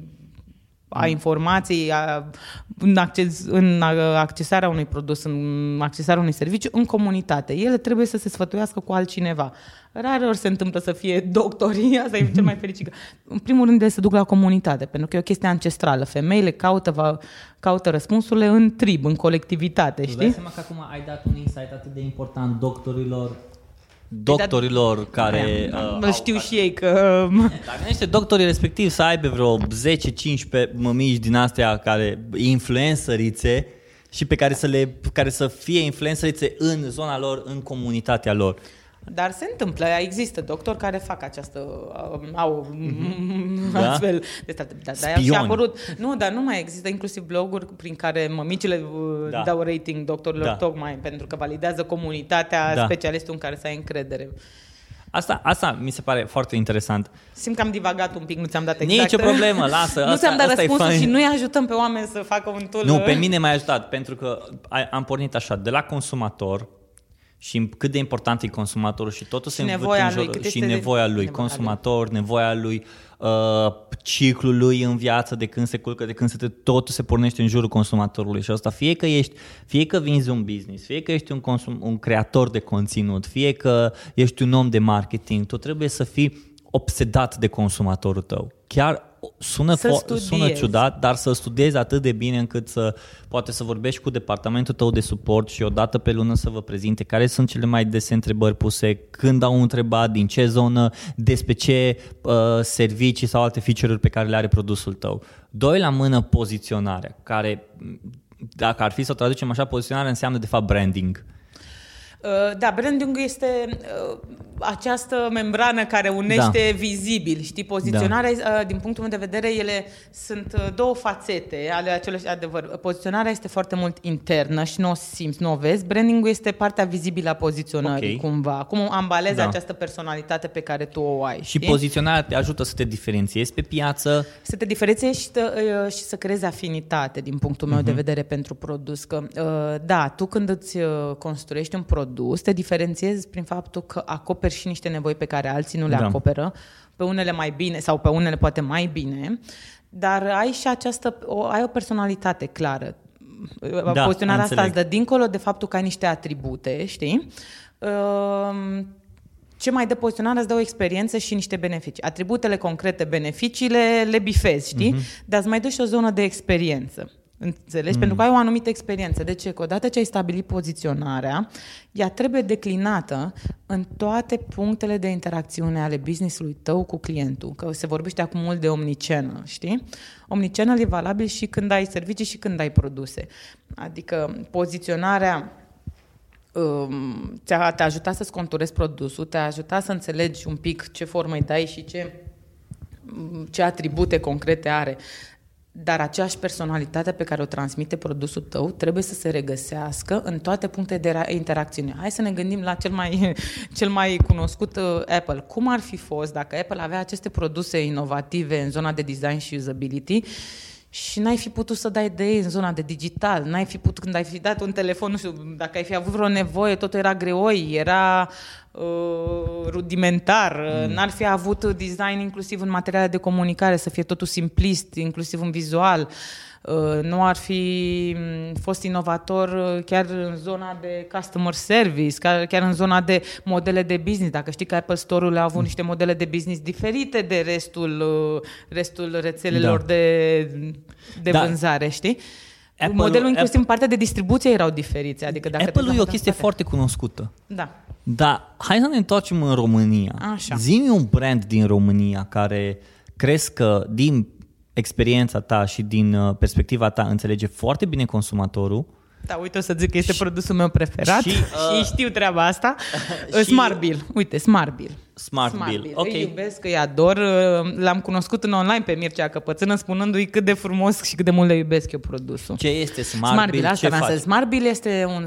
a mm. informației, a, în, acces, în accesarea unui produs, în accesarea unui serviciu, în comunitate. Ele trebuie să se sfătuiască cu altcineva. Rare ori se întâmplă să fie doctorii, asta e cel mai fericit. În primul rând de să duc la comunitate, pentru că e o chestie ancestrală. Femeile caută, va, caută răspunsurile în trib, în colectivitate, știi? Îți seama că acum ai dat un insight atât de important doctorilor doctorilor păi, care... Uh, au, știu și ei că... Dacă niște doctorii respectiv să aibă vreo 10-15 mămici din astea care influențărițe și pe care să, le, care să fie influențărițe în zona lor, în comunitatea lor. Dar se întâmplă, există doctori care fac această, um, au mm-hmm. astfel de state. Da, da, și a apărut, nu, dar nu mai există inclusiv bloguri prin care mămicile uh, da. dau rating doctorilor da. tocmai pentru că validează comunitatea, da. specialistul în care să ai încredere. Asta, asta mi se pare foarte interesant. Simt că am divagat un pic, nu ți-am dat exact. Nici o problemă, lasă. nu ți-am dat răspunsul și nu-i ajutăm pe oameni să facă un tool. Nu, pe mine m-a ajutat, pentru că am pornit așa, de la consumator, și cât de important e consumatorul și totul și se nevoia în jur, lui, și nevoia lui, nevoia consumator, lui. nevoia lui, uh, ciclul lui în viață, de când se culcă, de când se totul se pornește în jurul consumatorului și asta fie că ești, fie că vinzi un business, fie că ești un, consum, un creator de conținut, fie că ești un om de marketing, tu trebuie să fii obsedat de consumatorul tău. Chiar sună, fo- sună ciudat, dar să studiezi atât de bine încât să poate să vorbești cu departamentul tău de suport și o dată pe lună să vă prezinte care sunt cele mai dese întrebări puse, când au întrebat, din ce zonă, despre ce uh, servicii sau alte feature-uri pe care le are produsul tău. Doi la mână poziționarea, care dacă ar fi să o traducem așa, poziționarea înseamnă de fapt branding. Uh, da, branding este uh, această membrană care unește da. vizibil, știi, poziționarea, da. din punctul meu de vedere, ele sunt două fațete ale acelui adevăr. Poziționarea este foarte mult internă și nu o simți, nu o vezi. Brandingul este partea vizibilă a poziționării, okay. cumva. Cum ambalezi da. această personalitate pe care tu o ai. Și știi? poziționarea te ajută să te diferențiezi pe piață. Să te diferențiezi și, tă, și să creezi afinitate, din punctul meu uh-huh. de mhm. vedere, pentru produs. Că, da, tu când îți construiești un produs, te diferențiezi prin faptul că acoperi acoperi și niște nevoi pe care alții nu le da. acoperă, pe unele mai bine sau pe unele poate mai bine, dar ai și această, o, ai o personalitate clară. Da, Poziționarea asta îți dă dincolo de faptul că ai niște atribute, știi? Uh, ce mai dă poziționarea îți dă o experiență și niște beneficii. Atributele concrete, beneficiile, le bifezi, știi? Uh-huh. Dar îți mai dă și o zonă de experiență. Înțelegi? Mm. Pentru că ai o anumită experiență. De ce? Că odată ce ai stabilit poziționarea, ea trebuie declinată în toate punctele de interacțiune ale business-ului tău cu clientul. Că se vorbește acum mult de omnichannel, știi? Omnichannel e valabil și când ai servicii și când ai produse. Adică poziționarea um, te-a, te ajutat să-ți conturezi produsul, te-a ajutat să înțelegi un pic ce formă îi dai și ce ce atribute concrete are dar aceeași personalitate pe care o transmite produsul tău trebuie să se regăsească în toate punctele de interacțiune. Hai să ne gândim la cel mai, cel mai cunoscut uh, Apple. Cum ar fi fost dacă Apple avea aceste produse inovative în zona de design și usability și n-ai fi putut să dai de ei în zona de digital, n-ai fi putut, când ai fi dat un telefon, nu știu, dacă ai fi avut vreo nevoie, totul era greoi, era uh, rudimentar, mm. n-ar fi avut design inclusiv în materiale de comunicare, să fie totul simplist, inclusiv în vizual. Uh, nu ar fi mm, fost inovator uh, chiar în zona de customer service, chiar în zona de modele de business. Dacă știi că Apple Store-ul a avut mm. niște modele de business diferite de restul, uh, restul rețelelor da. de, de da. vânzare, știi? Apple, Modelul inclusiv Apple, în partea de distribuție erau diferiți. Adică dacă Apple e o chestie foarte cunoscută. Da. Dar hai să ne întoarcem în România. Așa. Zi-mi un brand din România care crezi că din experiența ta și din uh, perspectiva ta înțelege foarte bine consumatorul. Da, uite, o să zic că este și, produsul meu preferat și, uh, și știu treaba asta. și, Smart Bill. Uite, Smart Bill. Smart, Smart Bill. Bill. Ok. Îi iubesc, îi ador. Uh, l-am cunoscut în online pe Mircea Căpățână spunându-i cât de frumos și cât de mult le iubesc eu produsul. Ce este Smart, Smart Bill? Bill asta Ce faci? Smart Bill este un,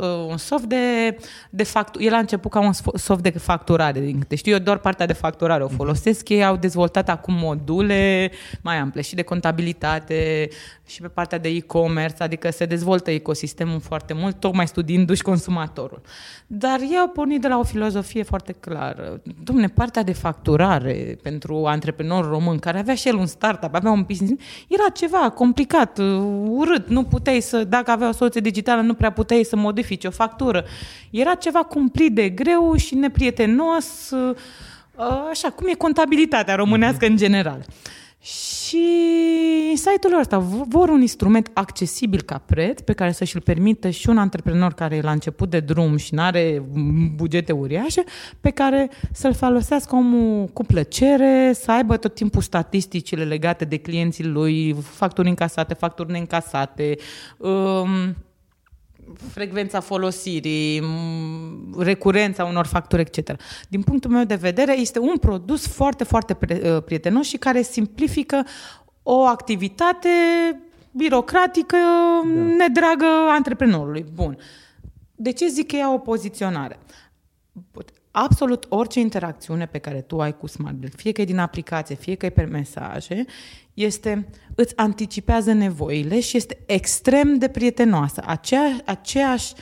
uh, un soft de, de facturare. El a început ca un soft de facturare. Din câte știu eu, doar partea de facturare o folosesc. Ei au dezvoltat acum module mai ample și de contabilitate și pe partea de e-commerce, adică se dezvoltă ecosistemul foarte mult, tocmai studiindu-și consumatorul. Dar ei au pornit de la o filozofie foarte clară domne, partea de facturare pentru antreprenorul român, care avea și el un startup, avea un business, era ceva complicat, uh, urât, nu puteai să, dacă avea o soluție digitală, nu prea puteai să modifici o factură. Era ceva cumplit de greu și neprietenos, uh, așa, cum e contabilitatea românească mm-hmm. în general. Și site-ul ăsta vor un instrument accesibil ca preț pe care să și-l permită și un antreprenor care e la început de drum și nu are bugete uriașe, pe care să-l folosească omul cu plăcere, să aibă tot timpul statisticile legate de clienții lui, facturi încasate, facturi neîncasate, um, frecvența folosirii, recurența unor facturi, etc. Din punctul meu de vedere, este un produs foarte, foarte uh, prietenos și care simplifică o activitate birocratică da. nedragă antreprenorului. Bun. De ce zic că e o poziționare? Absolut orice interacțiune pe care tu ai cu SmartBill, fie că e din aplicație, fie că e pe mesaje, este, îți anticipează nevoile și este extrem de prietenoasă. Aceea, aceeași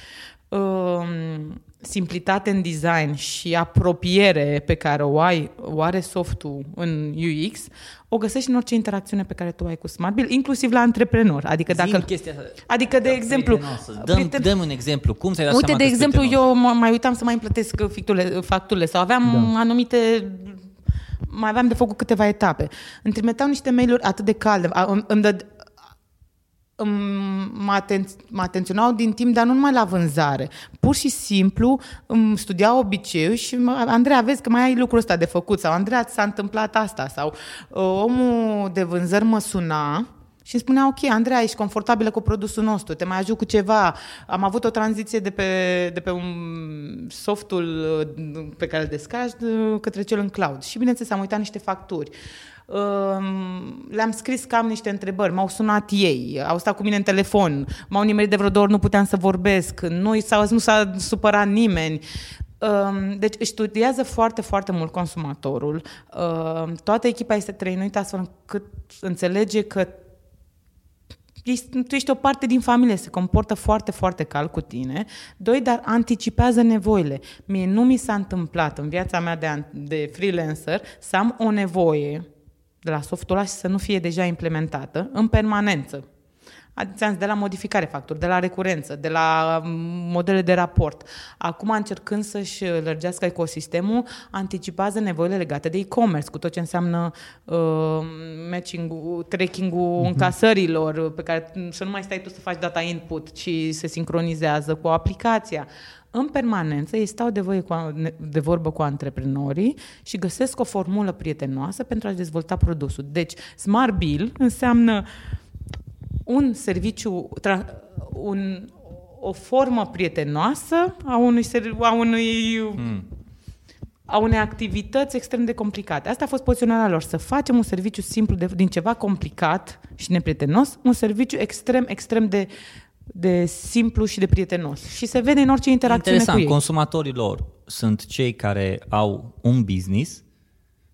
um, simplitate în design și apropiere pe care o ai, o are softul în UX, o găsești în orice interacțiune pe care tu ai cu SmartBill, inclusiv la antreprenor. Adică dacă chestia Adică de exemplu, dăm, prieten... dăm un exemplu. Cum ți-ai dat Uite, seama de exemplu, eu mai uitam să mai plătesc facturile sau aveam da. anumite mai aveam de făcut câteva etape. Îmi trimiteau niște mail-uri atât de calde, îmi, dă, mă, aten- mă atenționau din timp, dar nu numai la vânzare. Pur și simplu îmi studiau obiceiul și mă, Andreea, vezi că mai ai lucrul ăsta de făcut sau Andreea, ți s-a întâmplat asta sau uh, omul de vânzări mă suna și îmi spunea, ok, Andreea, ești confortabilă cu produsul nostru, te mai ajut cu ceva. Am avut o tranziție de pe, de pe un softul uh, pe care îl descarci uh, către cel în cloud. Și bineînțeles, am uitat niște facturi. Um, le-am scris cam niște întrebări, m-au sunat ei, au stat cu mine în telefon, m-au nimerit de vreo două ori, nu puteam să vorbesc, nu, s-a, nu s-a supărat nimeni. Um, deci își studiază foarte, foarte mult consumatorul. Um, toată echipa este trăinuită astfel încât înțelege că tu ești o parte din familie, se comportă foarte, foarte cal cu tine. Doi, dar anticipează nevoile. Mie nu mi s-a întâmplat în viața mea de, de freelancer să am o nevoie de la softul ăla și să nu fie deja implementată în permanență. Adică de la modificare factori, de la recurență, de la mm, modele de raport. Acum încercând să-și lărgească ecosistemul, anticipează nevoile legate de e-commerce, cu tot ce înseamnă uh, matching-ul, tracking-ul uh-huh. încasărilor, pe care să nu mai stai tu să faci data input, ci se sincronizează cu aplicația în permanență ei stau de, voie cu, de vorbă cu antreprenorii și găsesc o formulă prietenoasă pentru a dezvolta produsul. Deci, Smart Bill înseamnă un serviciu, un, o formă prietenoasă a unui, a unui mm. a unei activități extrem de complicate. Asta a fost poziționarea lor, să facem un serviciu simplu de, din ceva complicat și neprietenos, un serviciu extrem, extrem de de simplu și de prietenos. Și se vede în orice interacțiune Interesant, cu ei. consumatorii lor sunt cei care au un business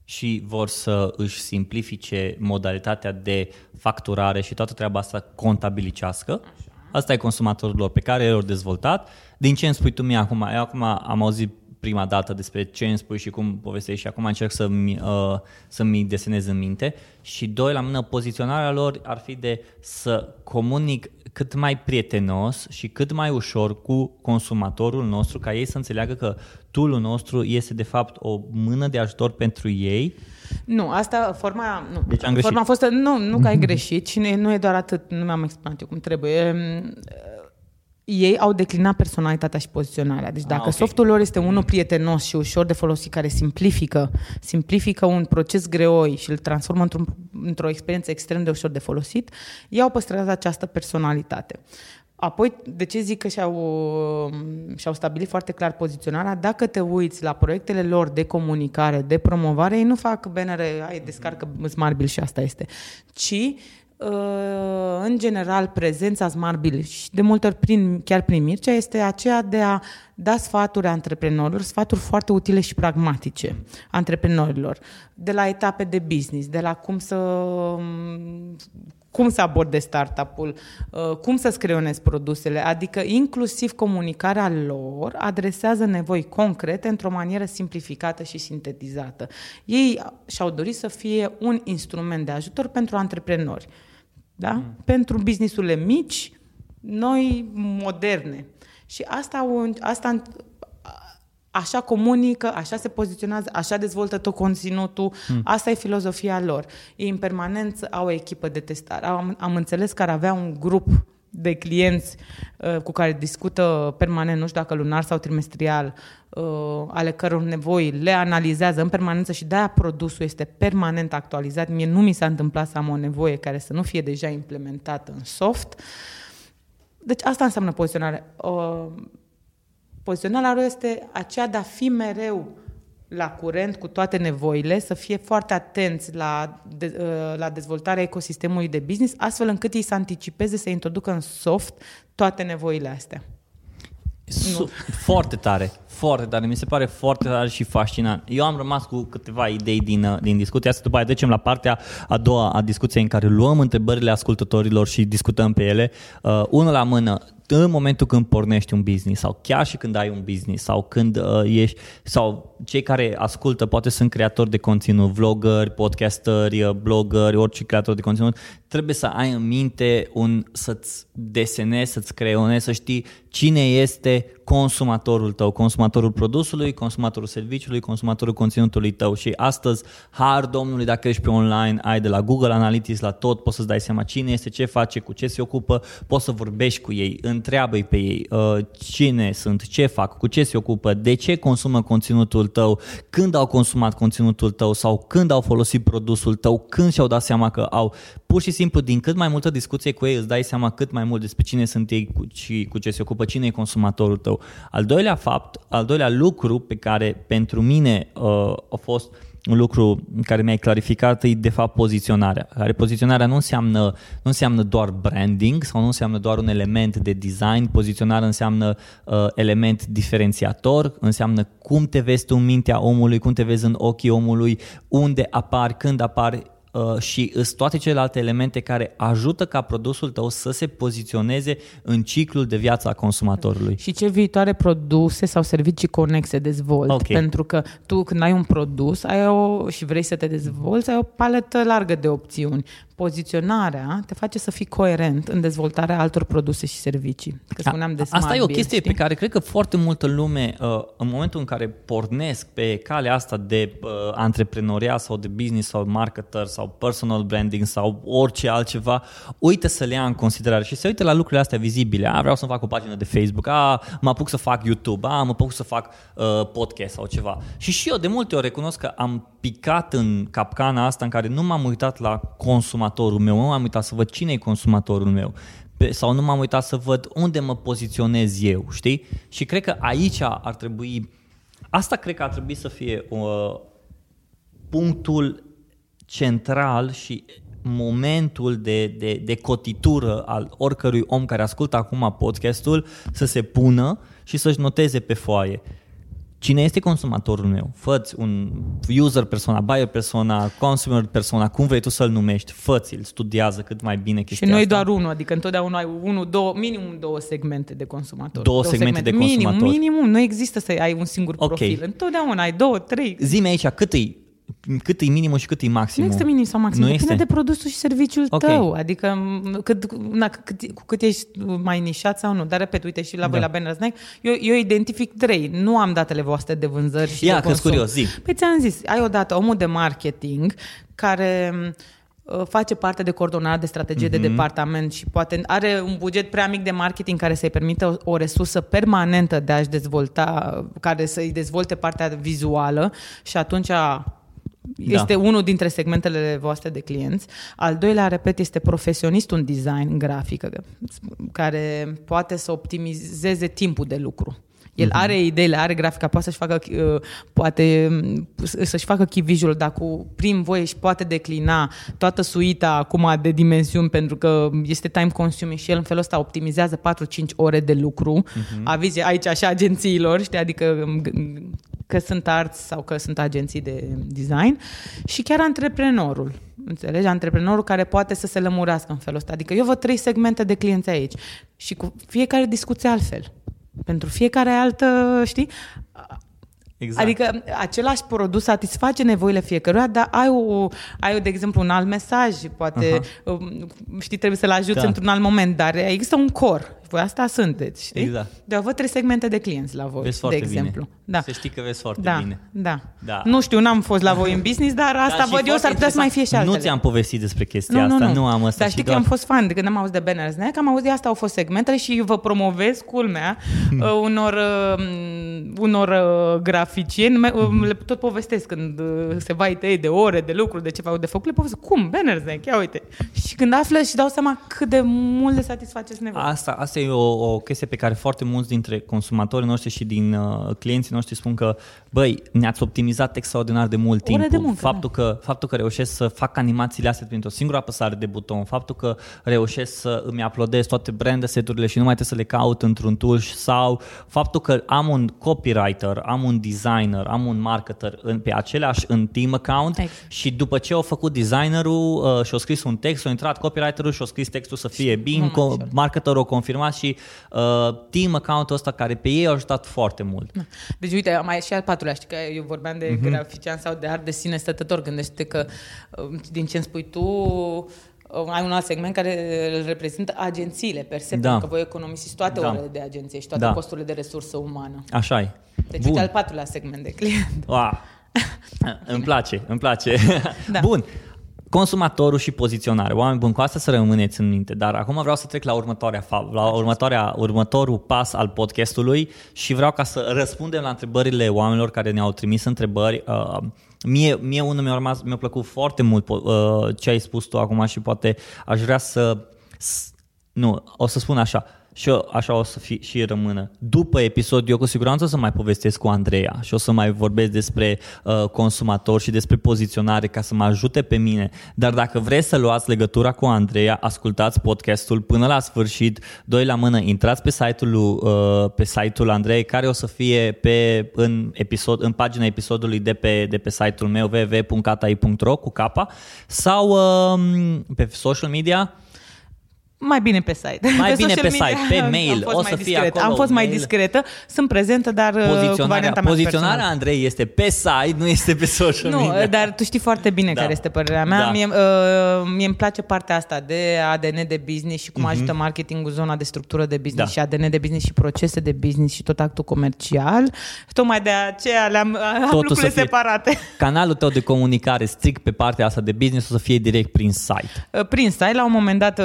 și vor să își simplifice modalitatea de facturare și toată treaba asta contabilicească. Așa. Asta e consumatorul lor pe care l-au dezvoltat. Din ce îmi spui tu mie acum? Eu acum am auzit prima dată despre ce îmi spui și cum povestești și acum încerc să-mi, uh, să-mi desenez în minte. Și doi, la mână, poziționarea lor ar fi de să comunic cât mai prietenos și cât mai ușor cu consumatorul nostru, ca ei să înțeleagă că tool nostru este de fapt o mână de ajutor pentru ei. Nu, asta, forma, nu. Deci am greșit. Forma a fost, nu, nu că ai greșit și nu, nu e doar atât, nu mi-am exprimat eu cum trebuie ei au declinat personalitatea și poziționarea. Deci ah, dacă ah, okay. softul lor este unul prietenos și ușor de folosit, care simplifică, simplifică un proces greoi și îl transformă într-un, într-o experiență extrem de ușor de folosit, ei au păstrat această personalitate. Apoi, de ce zic că și-au, și-au stabilit foarte clar poziționarea? Dacă te uiți la proiectele lor de comunicare, de promovare, ei nu fac bannere, ai descarcă Smart Bill și asta este, ci Uh, în general, prezența Smart Bill și de multe ori prin, chiar prin Mircea este aceea de a da sfaturi antreprenorilor, sfaturi foarte utile și pragmatice antreprenorilor, de la etape de business, de la cum să cum să aborde startup-ul, uh, cum să scrionezi produsele, adică inclusiv comunicarea lor adresează nevoi concrete într-o manieră simplificată și sintetizată. Ei și-au dorit să fie un instrument de ajutor pentru antreprenori da? Mm. Pentru businessurile mici, noi moderne. Și asta, asta așa comunică, așa se poziționează, așa dezvoltă tot conținutul, mm. asta e filozofia lor. Ei în permanență au o echipă de testare. Am, am înțeles că ar avea un grup de clienți uh, cu care discută permanent, nu știu dacă lunar sau trimestrial, uh, ale căror nevoi le analizează în permanență și de-aia produsul este permanent actualizat. Mie nu mi s-a întâmplat să am o nevoie care să nu fie deja implementată în soft. Deci asta înseamnă poziționare. Uh, poziționarea lor este aceea de a fi mereu la curent cu toate nevoile, să fie foarte atenți la, de, uh, la dezvoltarea ecosistemului de business, astfel încât ei să anticipeze, să introducă în soft toate nevoile astea. Nu. Foarte tare, foarte tare, mi se pare foarte tare și fascinant. Eu am rămas cu câteva idei din, uh, din discuția asta, după aia trecem la partea a doua a discuției în care luăm întrebările ascultătorilor și discutăm pe ele. Uh, unul la mână, în momentul când pornești un business sau chiar și când ai un business sau când uh, ești sau cei care ascultă poate sunt creatori de conținut, vloggeri, podcasteri, uh, bloggeri, orice creator de conținut, trebuie să ai în minte un, să-ți desenezi, să-ți creionezi, să știi cine este consumatorul tău, consumatorul produsului, consumatorul serviciului, consumatorul conținutului tău și astăzi, har Domnului, dacă ești pe online, ai de la Google Analytics la tot, poți să-ți dai seama cine este, ce face, cu ce se ocupă, poți să vorbești cu ei, întreabă-i pe ei uh, cine sunt, ce fac, cu ce se ocupă, de ce consumă conținutul tău, când au consumat conținutul tău sau când au folosit produsul tău, când și-au dat seama că au. Pur și simplu, din cât mai multă discuție cu ei, îți dai seama cât mai mult despre cine sunt ei și cu ce se ocupă, cine e consumatorul tău. Al doilea fapt, al doilea lucru pe care pentru mine uh, a fost un lucru care mi-ai clarificat e de fapt poziționarea. Care poziționarea nu înseamnă, nu înseamnă doar branding sau nu înseamnă doar un element de design, poziționarea înseamnă uh, element diferențiator, înseamnă cum te vezi tu în mintea omului, cum te vezi în ochii omului, unde apari, când apari, Uh, și sunt toate celelalte elemente care ajută ca produsul tău să se poziționeze în ciclul de viață a consumatorului. Și ce viitoare produse sau servicii conexe dezvolți? Okay. Pentru că tu când ai un produs ai o, și vrei să te dezvolți, ai o paletă largă de opțiuni poziționarea te face să fii coerent în dezvoltarea altor produse și servicii. Că spuneam de Asta e o chestie știi? pe care cred că foarte multă lume, uh, în momentul în care pornesc pe calea asta de uh, antreprenoria sau de business sau marketer sau personal branding sau orice altceva, uită să le ia în considerare și se uită la lucrurile astea vizibile. A, vreau să fac o pagină de Facebook, a, mă apuc să fac YouTube, a, mă apuc să fac uh, podcast sau ceva. Și și eu de multe ori recunosc că am picat în capcana asta în care nu m-am uitat la consumatorul meu, nu m-am uitat să văd cine e consumatorul meu sau nu m-am uitat să văd unde mă poziționez eu, știi? Și cred că aici ar trebui, asta cred că ar trebui să fie uh, punctul central și momentul de, de, de cotitură al oricărui om care ascultă acum podcastul să se pună și să-și noteze pe foaie cine este consumatorul meu? Făți un user persona, buyer persona, consumer persona, cum vrei tu să-l numești, făți-l, studiază cât mai bine chestia Și nu e asta. doar unul, adică întotdeauna ai unul, două, minimum două segmente de consumatori. Două segmente de consumatori. Minim, minimum, nu există să ai un singur Ok. profil. Întotdeauna ai două, trei. Zi-mi aici cât e, cât e minimul și cât e maximul. Nu există minim sau maxim, Nu depinde este? de produsul și serviciul Ok. tău. Adică m, cât, na, cât, cu cât ești mai nișat sau nu. Dar repet, uite și la voi Da. la Banner Snack, eu, eu identific trei. Nu am datele voastre de vânzări și Ia, de că-s consum. curios, zi. Păi ți-am zis, ai odată omul de marketing care uh, face parte de coordonare de strategie Mhm. de departament și poate are un buget prea mic de marketing care să-i permită o, o resursă permanentă de a-și dezvolta, care să-i dezvolte partea vizuală și atunci este Da. unul dintre segmentele voastre de clienți. Al doilea, repet, este profesionistul în design grafic, care poate să optimizeze timpul de lucru. El are ideile, are grafica, poate să-și facă, uh, poate um, să-și facă key visual, dar cu prin voie și poate declina toată suita acum de dimensiuni pentru că este time consuming și el în felul ăsta optimizează 4-5 ore de lucru. Uh-huh. Avize aici așa agențiilor, știi, adică um, g- că sunt arți sau că sunt agenții de design și chiar antreprenorul. Înțelegi? Antreprenorul care poate să se lămurească în felul ăsta. Adică eu văd trei segmente de clienți aici și cu fiecare discuție altfel. Pentru fiecare altă, știi? Exact. Adică același produs satisface nevoile fiecăruia, dar ai, o, ai o, de exemplu, un alt mesaj, poate, um, știi, trebuie să-l ajuți Da. da. într-un alt moment, dar există un cor. Voi asta sunteți, știi? Exact. Dar văd trei segmente de clienți la voi, Vezi de foarte exemplu. bine. Da. Să știi că vezi foarte Da, bine. da, Da. Nu știu, n-am fost la voi în business, dar asta Da, și văd eu, foarte s-ar putea să mai fie și interesant. altele. Nu ți-am povestit despre chestia nu, nu, asta, nu. nu am asta. Dar și știi că doar- am fost fan de când am auzit de Banner Snack, am auzit asta au fost segmentele și eu vă promovez, culmea, Hmm. uh, unor, uh, unor uh, graficieni, me- uh, Hmm. le tot povestesc când uh, se va ei de ore, de lucru, de ceva de făcut, le povestesc, cum, Banner Snack, ia uite. Și când află și dau seama cât de mult le satisfaceți nevoie. Asta, asta e o, o chestie pe care foarte mulți dintre consumatorii noștri și din uh, clienții noștri spun că, băi, ne-ați optimizat extraordinar de mult Ore timp. de muncă, faptul, că, faptul că reușesc să fac animațiile astea printr-o singură apăsare de buton, faptul că reușesc să îmi uploadez toate brand seturile și nu mai trebuie să le caut într-un tool sau faptul că am un copywriter, am un designer, am un marketer în, pe același în team account Exact. și după ce au făcut designerul uh, și-a scris un text, a intrat copywriterul și-a scris textul să fie bine, mult mai co- ușor. marketerul a confirmat și uh, team account-ul ăsta care pe ei a ajutat foarte mult. Deci, uite, mai și al patrulea, știi că eu vorbeam de Mhm. uh-huh. grafician sau de art de sine stătător. Gândește că, uh, din ce îmi spui tu, uh, ai un alt segment care îl reprezintă agențiile per se, Da. pentru că voi economisiți toate Da. orele de agenție și toate Da. costurile de resursă umană. Așa e. Deci, Bun. uite, al patrulea segment de client. Wow. îmi place, îmi place. Da. Bun. Consumatorul și poziționare. Oameni buni, cu asta să rămâneți în minte, dar acum vreau să trec la următoarea fa- la următoarea, următorul pas al podcastului și vreau ca să răspundem la întrebările oamenilor care ne-au trimis întrebări. Uh, mie, mie unul mi-a, rămas, mi-a plăcut foarte mult uh, ce ai spus tu acum și poate aș vrea să... s- Nu, o să spun așa. Și eu, așa o să fie și rămână. După episod, eu cu siguranță o să mai povestesc cu Andreea și o să mai vorbesc despre uh, consumator și despre poziționare ca să mă ajute pe mine. Dar dacă vreți să luați legătura cu Andreea, ascultați podcastul până la sfârșit, doi la mână, intrați pe site-ul, lui, uh, pe site-ul Andrei, care o să fie pe, în, episod, în pagina episodului de pe, de pe site-ul meu www.catai.ro cu capa sau uh, pe social media. Mai bine pe site. Mai bine social pe site, media pe mail. Am fost O mai să fie discretă. acolo Am fost mai mail. discretă. Sunt prezentă, dar uh, cu Poziționarea, varianta mea poziționarea personală. Andrei este pe site, nu este pe social Nu, media. dar tu știi foarte bine Da. care este părerea mea. Da. Mie, uh, mie îmi place partea asta de ADN de business și cum ajută marketingul zona de structură de business Mhm. Da. și ADN de business și procese de business și tot actul comercial. Tocmai de aceea le-am am Totul lucrurile să fie- separate. Canalul tău de comunicare strict pe partea asta de business o să fie direct prin site. Uh, Prin site, la un moment dat uh,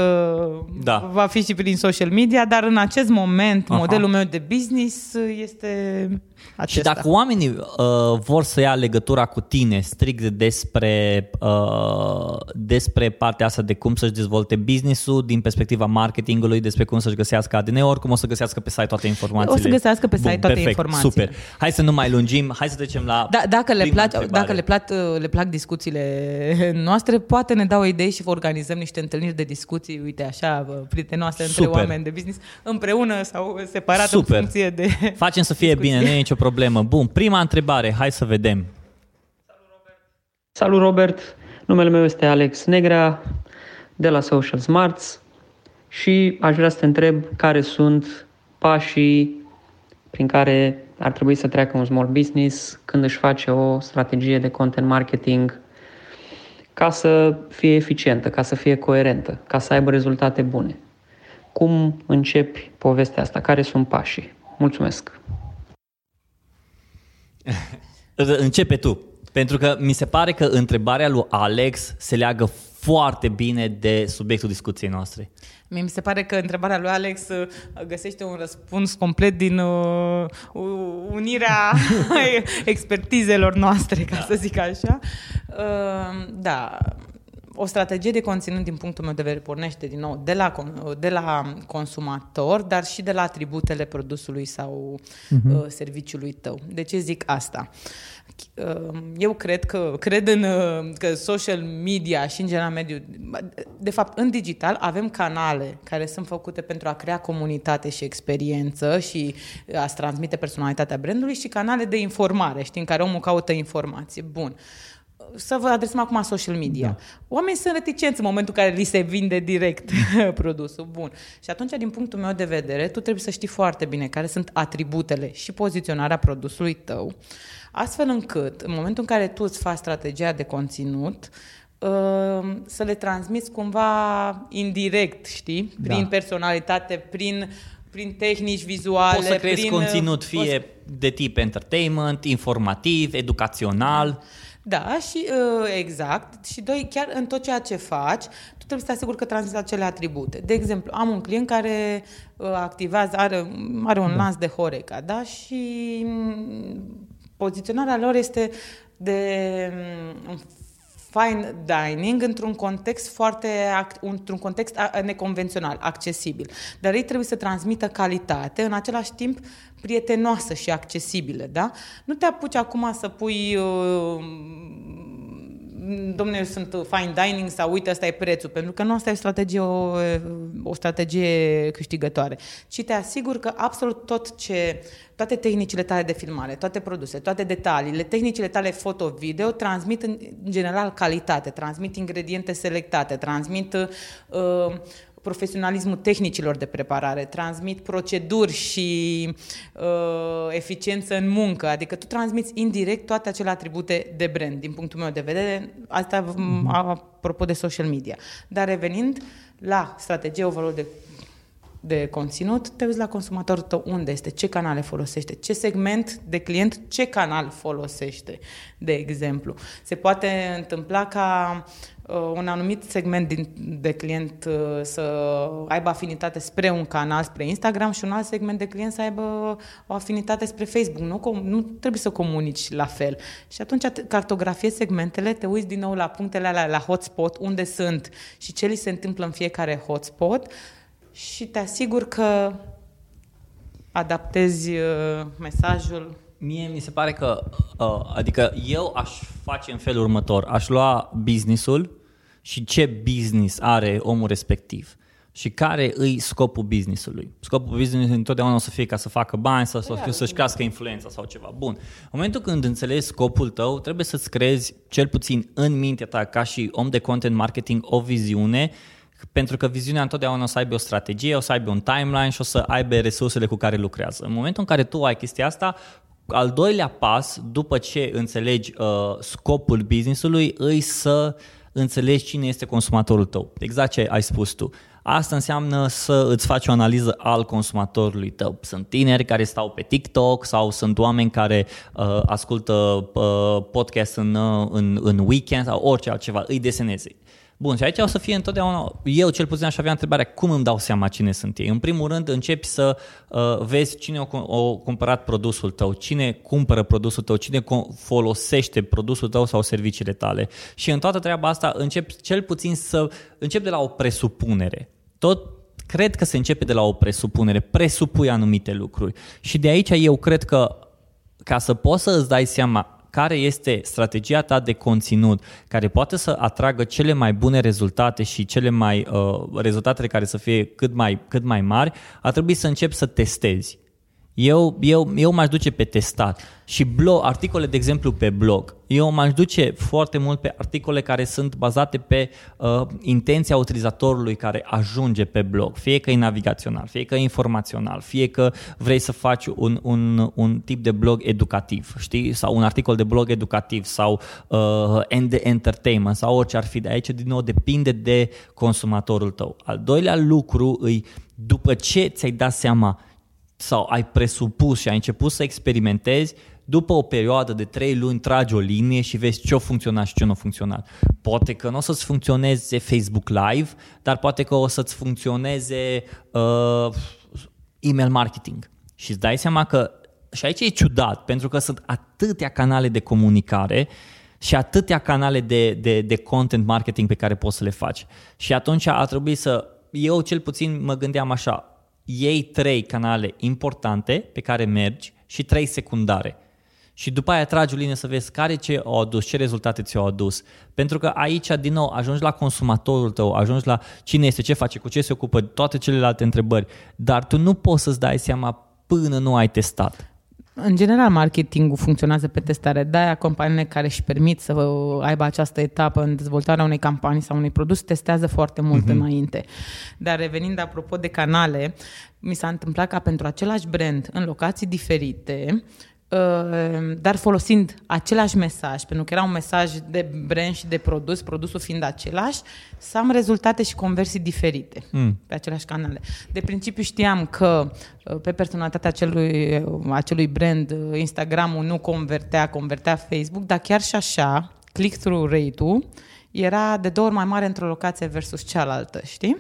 Da. va fi și prin social media, dar în acest moment Aha. modelul meu de business uh, este acesta. Și dacă oamenii uh, vor să ia legătura cu tine strict despre, uh, despre partea asta de cum să-și dezvolte business-ul din perspectiva marketingului, despre cum să-și găsească ADN, oricum o să găsească pe site toate informațiile. O să găsească pe site Bun, toate perfect, informațiile. Super. Hai să nu mai lungim, hai să trecem la Da, dacă, le prima plac, întrebare. dacă le, plac, le plac discuțiile noastre, poate ne dau o idee și vă organizăm niște întâlniri de discuții, uite așa, bă, prietenoase între Super. oameni de business, împreună sau separat Super. în funcție de... Facem să fie discuție. bine, nu e nicio nicio problemă. Bun, prima întrebare, hai să vedem. Salut Robert, numele meu este Alex Negrea de la Social Smarts și aș vrea să te întreb care sunt pașii prin care ar trebui să treacă un small business când își face o strategie de content marketing ca să fie eficientă, ca să fie coerentă, ca să aibă rezultate bune. Cum începi povestea asta? Care sunt pașii? Mulțumesc! Începe tu, pentru că mi se pare că întrebarea lui Alex se leagă foarte bine de subiectul discuției noastre. Mie mi se pare că întrebarea lui Alex uh, găsește un răspuns complet din uh, unirea expertizelor noastre, ca da. să zic așa. Uh, da, o strategie de conținut, din punctul meu de vedere, pornește din nou de la, de la consumator, dar și de la atributele produsului sau uh-huh. uh, serviciului tău. De ce zic asta? Uh, eu cred că cred în uh, că social media și în general mediul, de fapt în digital avem canale care sunt făcute pentru a crea comunitate și experiență și a transmite personalitatea brandului și canale de informare, știi, în care omul caută informație. Bun să vă adresăm acum social media. Da. Oamenii sunt reticenți în momentul în care li se vinde direct produsul. Bun. Și atunci, din punctul meu de vedere, tu trebuie să știi foarte bine care sunt atributele și poziționarea produsului tău, astfel încât, în momentul în care tu îți faci strategia de conținut, uh, să le transmiți cumva indirect, știi? Prin da. personalitate, prin prin tehnici vizuale. Poți să crezi prin, conținut fie poți... de tip entertainment, informativ, educațional. Da, și uh, exact. Și doi, chiar în tot ceea ce faci, tu trebuie să te asiguri că transmiți acele atribute. De exemplu, am un client care uh, activează, are, are un da. lans de Horeca, da? Și mm, poziționarea lor este de um, fine dining într-un context foarte într-un context neconvențional, accesibil. Dar ei trebuie să transmită calitate, în același timp prietenoasă și accesibilă, da? Nu te apuci acum să pui uh, domnule, sunt fine dining sau uite, asta e prețul, pentru că nu asta e o strategie, o, o strategie câștigătoare. Ci te asigur că absolut tot ce, toate tehnicile tale de filmare, toate produse, toate detaliile, tehnicile tale foto-video transmit în general calitate, transmit ingrediente selectate, transmit uh, profesionalismul tehnicilor de preparare, transmit proceduri și uh, eficiență în muncă, adică tu transmiți indirect toate acele atribute de brand, din punctul meu de vedere, asta mm-hmm. apropo de social media. Dar revenind la strategie overall de de conținut, te uiți la consumatorul tău unde este, ce canale folosește, ce segment de client, ce canal folosește, de exemplu. Se poate întâmpla ca uh, un anumit segment din, de client uh, să aibă afinitate spre un canal, spre Instagram și un alt segment de client să aibă o afinitate spre Facebook. Nu, nu trebuie să comunici la fel. Și atunci cartografiezi segmentele, te uiți din nou la punctele alea, la hotspot, unde sunt și ce li se întâmplă în fiecare hotspot, și te asigur că adaptezi uh, mesajul. Mie mi se pare că, uh, adică eu aș face în felul următor, aș lua businessul și ce business are omul respectiv și care îi scopul businessului. Scopul businessului întotdeauna o să fie ca să facă bani sau să, să-și crească influența sau ceva. Bun. În momentul când înțelegi scopul tău, trebuie să-ți creezi, cel puțin în mintea ta, ca și om de content marketing, o viziune pentru că viziunea întotdeauna o să aibă o strategie, o să aibă un timeline și o să aibă resursele cu care lucrează. În momentul în care tu ai chestia asta, al doilea pas, după ce înțelegi uh, scopul businessului, îi să înțelegi cine este consumatorul tău. Exact ce ai spus tu. Asta înseamnă să îți faci o analiză al consumatorului tău. Sunt tineri care stau pe TikTok sau sunt oameni care uh, ascultă uh, podcast în, uh, în, în weekend sau orice altceva. Îi desenezi. Bun, și aici o să fie întotdeauna, eu cel puțin aș avea întrebarea, cum îmi dau seama cine sunt ei? În primul rând începi să uh, vezi cine a o cumpărat produsul tău, cine cumpără produsul tău, cine folosește produsul tău sau serviciile tale. Și în toată treaba asta începi cel puțin să începi de la o presupunere. Tot cred că se începe de la o presupunere, presupui anumite lucruri. Și de aici eu cred că ca să poți să îți dai seama care este strategia ta de conținut care poate să atragă cele mai bune rezultate și cele mai uh, rezultatele care să fie cât mai, cât mai mari, ar trebui să începi să testezi. Eu, eu, eu m-aș duce pe testat. Și blog, articole, de exemplu, pe blog. Eu m-aș duce foarte mult pe articole care sunt bazate pe uh, intenția utilizatorului care ajunge pe blog. Fie că e navigațional, fie că e informațional, fie că vrei să faci un, un, un tip de blog educativ, știi? Sau un articol de blog educativ sau uh, de entertainment sau orice ar fi de aici. Din nou, depinde de consumatorul tău. Al doilea lucru îi, după ce ți-ai dat seama sau ai presupus și ai început să experimentezi, după o perioadă de 3 luni tragi o linie și vezi ce a funcționat și ce nu a funcționat. Poate că nu o să-ți funcționeze Facebook Live, dar poate că o să-ți funcționeze uh, email marketing. Și îți dai seama că, și aici e ciudat, pentru că sunt atâtea canale de comunicare și atâtea canale de, de, de content marketing pe care poți să le faci. Și atunci a trebuit să, eu cel puțin mă gândeam așa, iei trei canale importante pe care mergi și trei secundare. Și după aia tragi o linie să vezi care ce au adus, ce rezultate ți-au adus. Pentru că aici, din nou, ajungi la consumatorul tău, ajungi la cine este, ce face, cu ce se ocupă, toate celelalte întrebări. Dar tu nu poți să-ți dai seama până nu ai testat. În general, marketingul funcționează pe testare. De-aia companiile care își permit să aibă această etapă în dezvoltarea unei campanii sau unui produs testează foarte mult uh-huh. înainte. Dar revenind apropo de canale, mi s-a întâmplat ca pentru același brand în locații diferite Ehm, dar folosind același mesaj, pentru că era un mesaj de brand și de produs, produsul fiind același, să am rezultate și conversii diferite mm. pe aceleași canale. De principiu știam că uh, pe personalitatea acelui, uh, acelui brand uh, Instagram-ul nu convertea, convertea Facebook, dar chiar și așa, click-through rate-ul era de două ori mai mare într-o locație versus cealaltă, știi?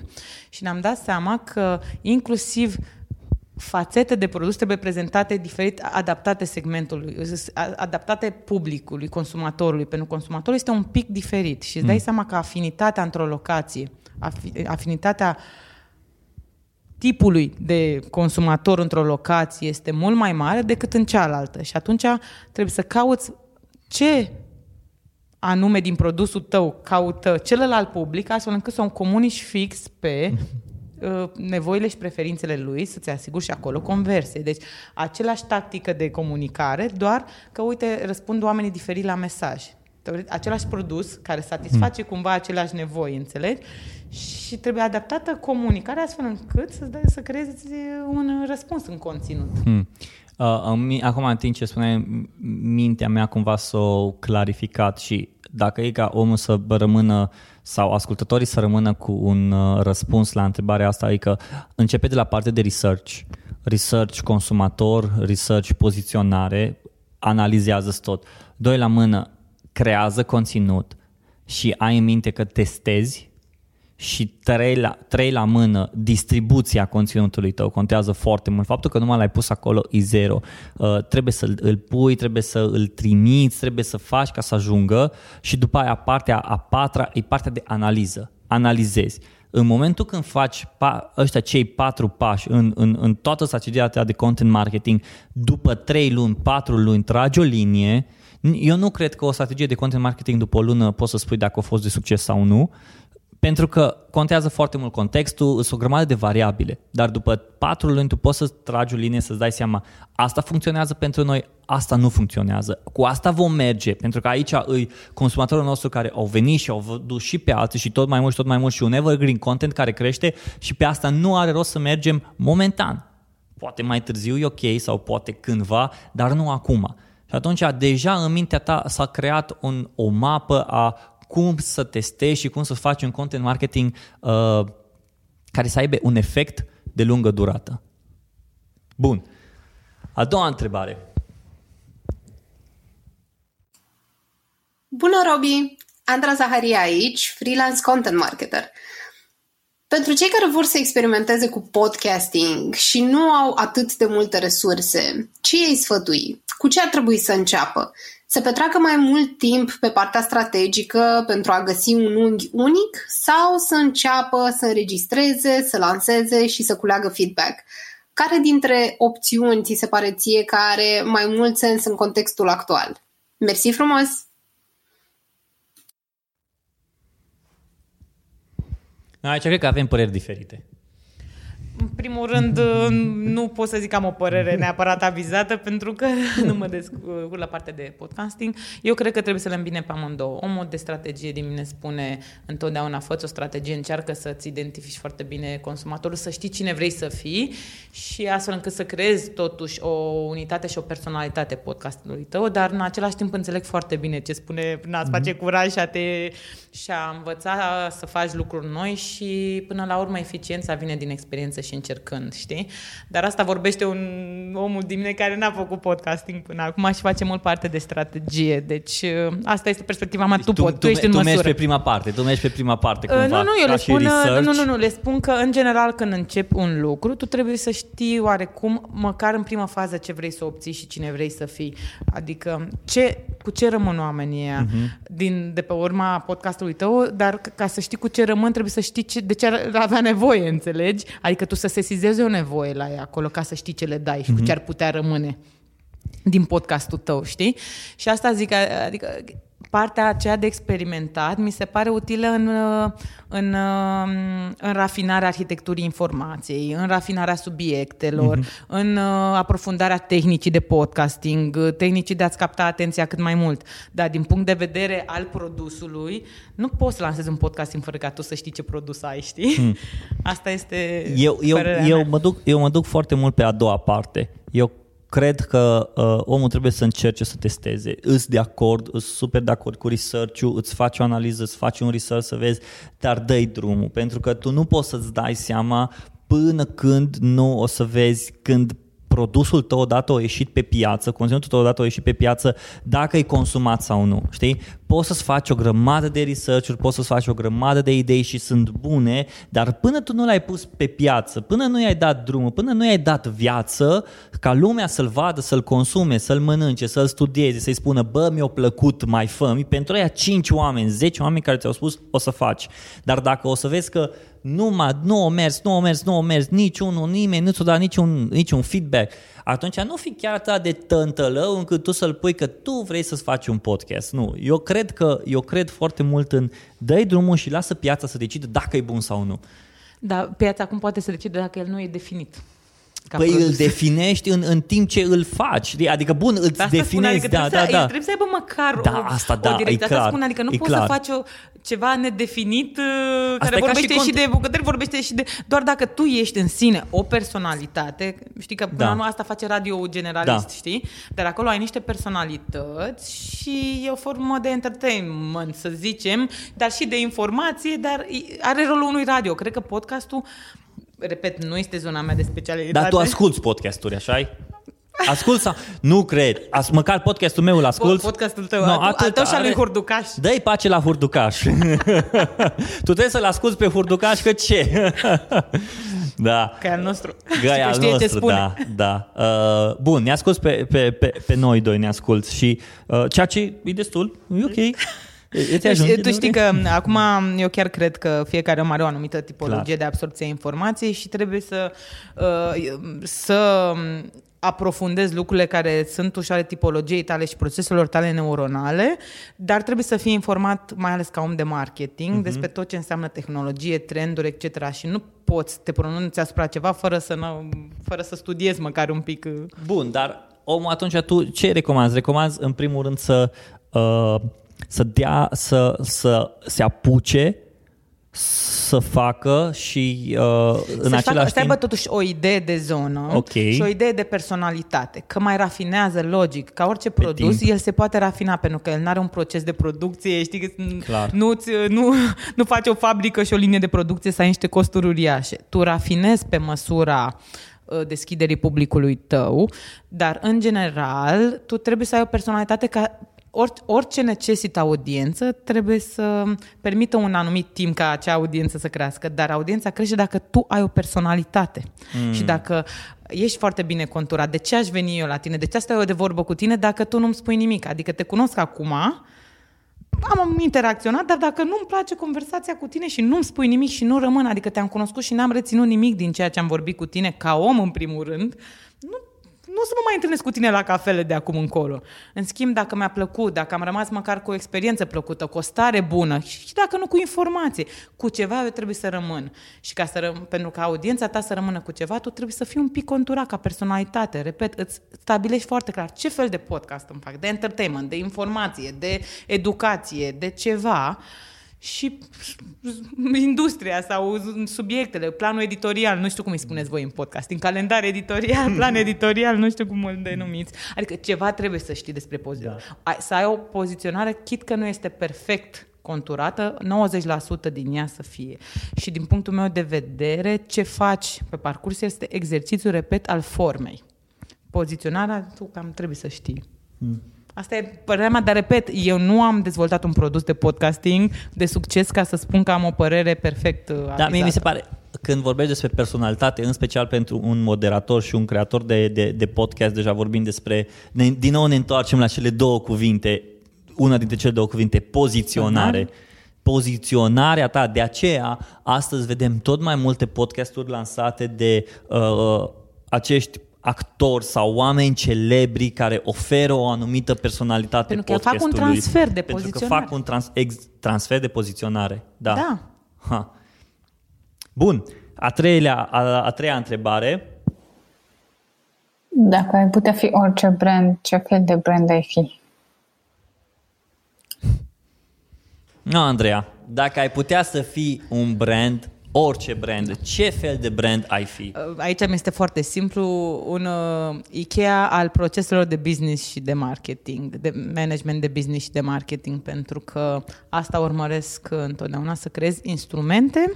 Și ne-am dat seama că inclusiv fațete de produs trebuie prezentate diferit, adaptate segmentului, adaptate publicului, consumatorului, pentru că consumatorul este un pic diferit și îți dai mm. seama că afinitatea într-o locație, afinitatea tipului de consumator într-o locație este mult mai mare decât în cealaltă și atunci trebuie să cauți ce anume din produsul tău caută celălalt public, astfel încât să o comunici fix pe Uh, nevoile și preferințele lui, să-ți asiguri și acolo conversie. Deci, același tactică de comunicare, doar că, uite, răspund oamenii diferit la mesaj. Același produs care satisface hmm. cumva aceleași nevoi, înțelegi? Și trebuie adaptată comunicarea astfel încât să, să creezi un răspuns în conținut. Hmm. Uh, acum, în timp ce spuneai, mintea mea cumva s-a clarificat și dacă e ca omul să rămână sau ascultătorii să rămână cu un uh, răspuns la întrebarea asta, adică începe de la partea de research, research consumator, research poziționare, analizează tot. Doi la mână, creează conținut și ai în minte că testezi și trei la, trei la mână, distribuția conținutului tău contează foarte mult. Faptul că numai l-ai pus acolo e zero. Uh, trebuie să îl pui, trebuie să îl trimiți, trebuie să faci ca să ajungă și după aia partea a patra e partea de analiză. Analizezi. În momentul când faci pa, ăștia cei patru pași în, în, în toată strategia de content marketing, după trei luni, patru luni, tragi o linie, eu nu cred că o strategie de content marketing după o lună poți să spui dacă a fost de succes sau nu, pentru că contează foarte mult contextul, sunt o grămadă de variabile, dar după patru luni tu poți să tragi o linie să-ți dai seama asta funcționează pentru noi, asta nu funcționează. Cu asta vom merge, pentru că aici îi consumatorul nostru care au venit și au văzut și pe alții și tot mai mult și tot mai mult și un evergreen content care crește și pe asta nu are rost să mergem momentan. Poate mai târziu e ok sau poate cândva, dar nu acum. Și atunci deja în mintea ta s-a creat un, o mapă a cum să testezi și cum să faci un content marketing uh, care să aibă un efect de lungă durată. Bun. A doua întrebare. Bună, Robi! Andra Zaharia aici, freelance content marketer. Pentru cei care vor să experimenteze cu podcasting și nu au atât de multe resurse, ce ei sfătui? Cu ce ar trebui să înceapă? Să petreacă mai mult timp pe partea strategică pentru a găsi un unghi unic sau să înceapă să înregistreze, să lanseze și să culeagă feedback. Care dintre opțiuni ți se pare ție că are mai mult sens în contextul actual? Mersi frumos! Aici cred că avem păreri diferite. Primul rând, nu pot să zic că am o părere neapărat avizată, pentru că nu mă descurc la partea de podcasting. Eu cred că trebuie să le îmbine pe amândouă. Omul de strategie din mine spune întotdeauna, fă o strategie, încearcă să-ți identifici foarte bine consumatorul, să știi cine vrei să fii și astfel încât să creezi totuși o unitate și o personalitate podcastului tău, dar în același timp înțeleg foarte bine ce spune, n-ați face curaj și a te și a învăța să faci lucruri noi și până la urmă eficiența vine din experiență și încercând, știi? Dar asta vorbește un omul din mine care n-a făcut podcasting până acum și face mult parte de strategie. Deci uh, asta este perspectiva mea. Deci tu, tu, pot, tu, tu ești tu în măsură. mergi pe prima parte, tu mergi pe prima parte uh, cumva. Nu, nu, eu le spun, uh, nu, nu, nu, le spun că în general când începi un lucru, tu trebuie să știi oarecum, măcar în prima fază, ce vrei să obții și cine vrei să fii. Adică ce, cu ce rămân oamenii uh-huh. din, de pe urma podcastului tău, dar ca să știi cu ce rămân, trebuie să știi ce, de ce ar avea nevoie, înțelegi? Adică tu să sesizezi o nevoie la ea acolo ca să știi ce le dai și uh-huh. cu ce ar putea rămâne din podcastul tău, știi? Și asta zic, adică partea aceea de experimentat mi se pare utilă în, în, în rafinarea arhitecturii informației, în rafinarea subiectelor, mm-hmm. în aprofundarea tehnicii de podcasting, tehnicii de a-ți capta atenția cât mai mult. Dar din punct de vedere al produsului, nu poți să lansezi un podcasting fără ca tu să știi ce produs ai, știi? Mm. Asta este eu, eu, eu, mă duc, eu mă duc foarte mult pe a doua parte. Eu cred că uh, omul trebuie să încerce să testeze. Îți de acord, îți super de acord cu research-ul, îți faci o analiză, îți faci un research să vezi, dar dă drumul, pentru că tu nu poți să-ți dai seama până când nu o să vezi când produsul tău odată a ieșit pe piață, conținutul tău odată a ieșit pe piață, dacă e consumat sau nu, știi? Poți să-ți faci o grămadă de research-uri, poți să-ți faci o grămadă de idei și sunt bune, dar până tu nu l-ai pus pe piață, până nu i-ai dat drumul, până nu i-ai dat viață, ca lumea să-l vadă, să-l consume, să-l mănânce, să-l studieze, să-i spună, bă, mi-a plăcut, mai fă pentru aia 5 oameni, 10 oameni care ți-au spus, o să faci. Dar dacă o să vezi că nu, mă, nu o mers, nu o mers, nu o mers, niciunul, nimeni nu ți-o dat niciun, niciun feedback, atunci nu fi chiar atât de tântălău încât tu să-l pui că tu vrei să-ți faci un podcast. Nu, eu cred că, eu cred foarte mult în dă drumul și lasă piața să decide dacă e bun sau nu. Da, piața acum poate să decide dacă el nu e definit. Ca păi produs. îl definești în, în timp ce îl faci. Adică, bun, îți asta definești, spune, adică da, trebuie da, să, da. Trebuie să aibă măcar da, o, asta, da, o direcție. E clar, asta spune, adică nu poți clar. să faci o, ceva nedefinit uh, asta care vorbește și, și, și de bucătări, vorbește și de... Doar dacă tu ești în sine o personalitate, știi că până da. asta face radio generalist, da. știi? Dar acolo ai niște personalități și e o formă de entertainment, să zicem, dar și de informație, dar are rolul unui radio. Cred că podcastul repet, nu este zona mea de specialitate. Dar tu asculți podcasturi, așa Ascult sau... Nu cred. As, măcar podcastul meu îl ascult. Podcastul tău. No, al, al tău și al lui Hurducaș. Dă-i pace la Hurducaș. tu trebuie să-l asculti pe Hurducaș că ce? da. Că e al nostru. Că e al nostru, ce spune. da. da. Uh, bun, ne asculti pe, pe, pe, pe noi doi, ne asculti și uh, ceea ce e destul, e ok. Ajunge, tu știi că acum eu chiar cred că fiecare om are o anumită tipologie Clar. de absorpție a informației și trebuie să, uh, să aprofundezi lucrurile care sunt ușoare tipologiei tale și proceselor tale neuronale, dar trebuie să fii informat, mai ales ca om de marketing, uh-huh. despre tot ce înseamnă tehnologie, trenduri, etc. Și nu poți te pronunți asupra ceva fără să, nu, fără să studiezi măcar un pic. Uh, Bun, dar omul atunci tu ce recomanzi? Recomanzi în primul rând să uh, să dea, să, să se apuce să facă și uh, în să același facă, timp... Să aibă totuși o idee de zonă okay. și o idee de personalitate, că mai rafinează logic, ca orice Pe produs, timp. el se poate rafina pentru că el nu are un proces de producție, știi că nu, nu, nu face o fabrică și o linie de producție să ai niște costuri uriașe. Tu rafinezi pe măsura uh, deschiderii publicului tău, dar în general tu trebuie să ai o personalitate ca orice necesită audiență trebuie să permită un anumit timp ca acea audiență să crească, dar audiența crește dacă tu ai o personalitate mm. și dacă ești foarte bine conturat. De ce aș veni eu la tine? De ce stau eu de vorbă cu tine dacă tu nu-mi spui nimic? Adică te cunosc acum, am interacționat, dar dacă nu-mi place conversația cu tine și nu-mi spui nimic și nu rămân, adică te-am cunoscut și n-am reținut nimic din ceea ce am vorbit cu tine ca om în primul rând, nu nu o să mă mai întâlnesc cu tine la cafele de acum încolo. În schimb, dacă mi-a plăcut, dacă am rămas măcar cu o experiență plăcută, cu o stare bună și dacă nu cu informație, cu ceva eu trebuie să rămân. Și ca să răm- pentru ca audiența ta să rămână cu ceva, tu trebuie să fii un pic conturat ca personalitate. Repet, îți stabilești foarte clar ce fel de podcast îmi fac, de entertainment, de informație, de educație, de ceva și industria sau subiectele, planul editorial, nu știu cum îi spuneți voi în podcast, în calendar editorial, plan editorial, nu știu cum îl denumiți. Adică ceva trebuie să știi despre poziționare. Da. Să ai o poziționare, chit că nu este perfect conturată, 90% din ea să fie. Și din punctul meu de vedere, ce faci pe parcurs este exercițiul, repet, al formei. Poziționarea, tu cam trebuie să știi. Hmm. Asta e părerea mea, dar repet, eu nu am dezvoltat un produs de podcasting de succes ca să spun că am o părere perfect avizată. Da, mie mi se pare, când vorbești despre personalitate, în special pentru un moderator și un creator de, de, de podcast, deja vorbim despre, ne, din nou ne întoarcem la cele două cuvinte, una dintre cele două cuvinte, poziționare. Uh-huh poziționarea ta. De aceea, astăzi vedem tot mai multe podcasturi lansate de uh, acești actori sau oameni celebri care oferă o anumită personalitate Pentru că fac un transfer de Pentru poziționare. că fac un trans, ex, transfer de poziționare. Da. da. Ha. Bun. A treia, a, a treia întrebare. Dacă ai putea fi orice brand, ce fel de brand ai fi? Nu, Andreea, dacă ai putea să fii un brand, orice brand, ce fel de brand ai fi? Aici mi este foarte simplu, un uh, Ikea al proceselor de business și de marketing, de management de business și de marketing, pentru că asta urmăresc întotdeauna, să creez instrumente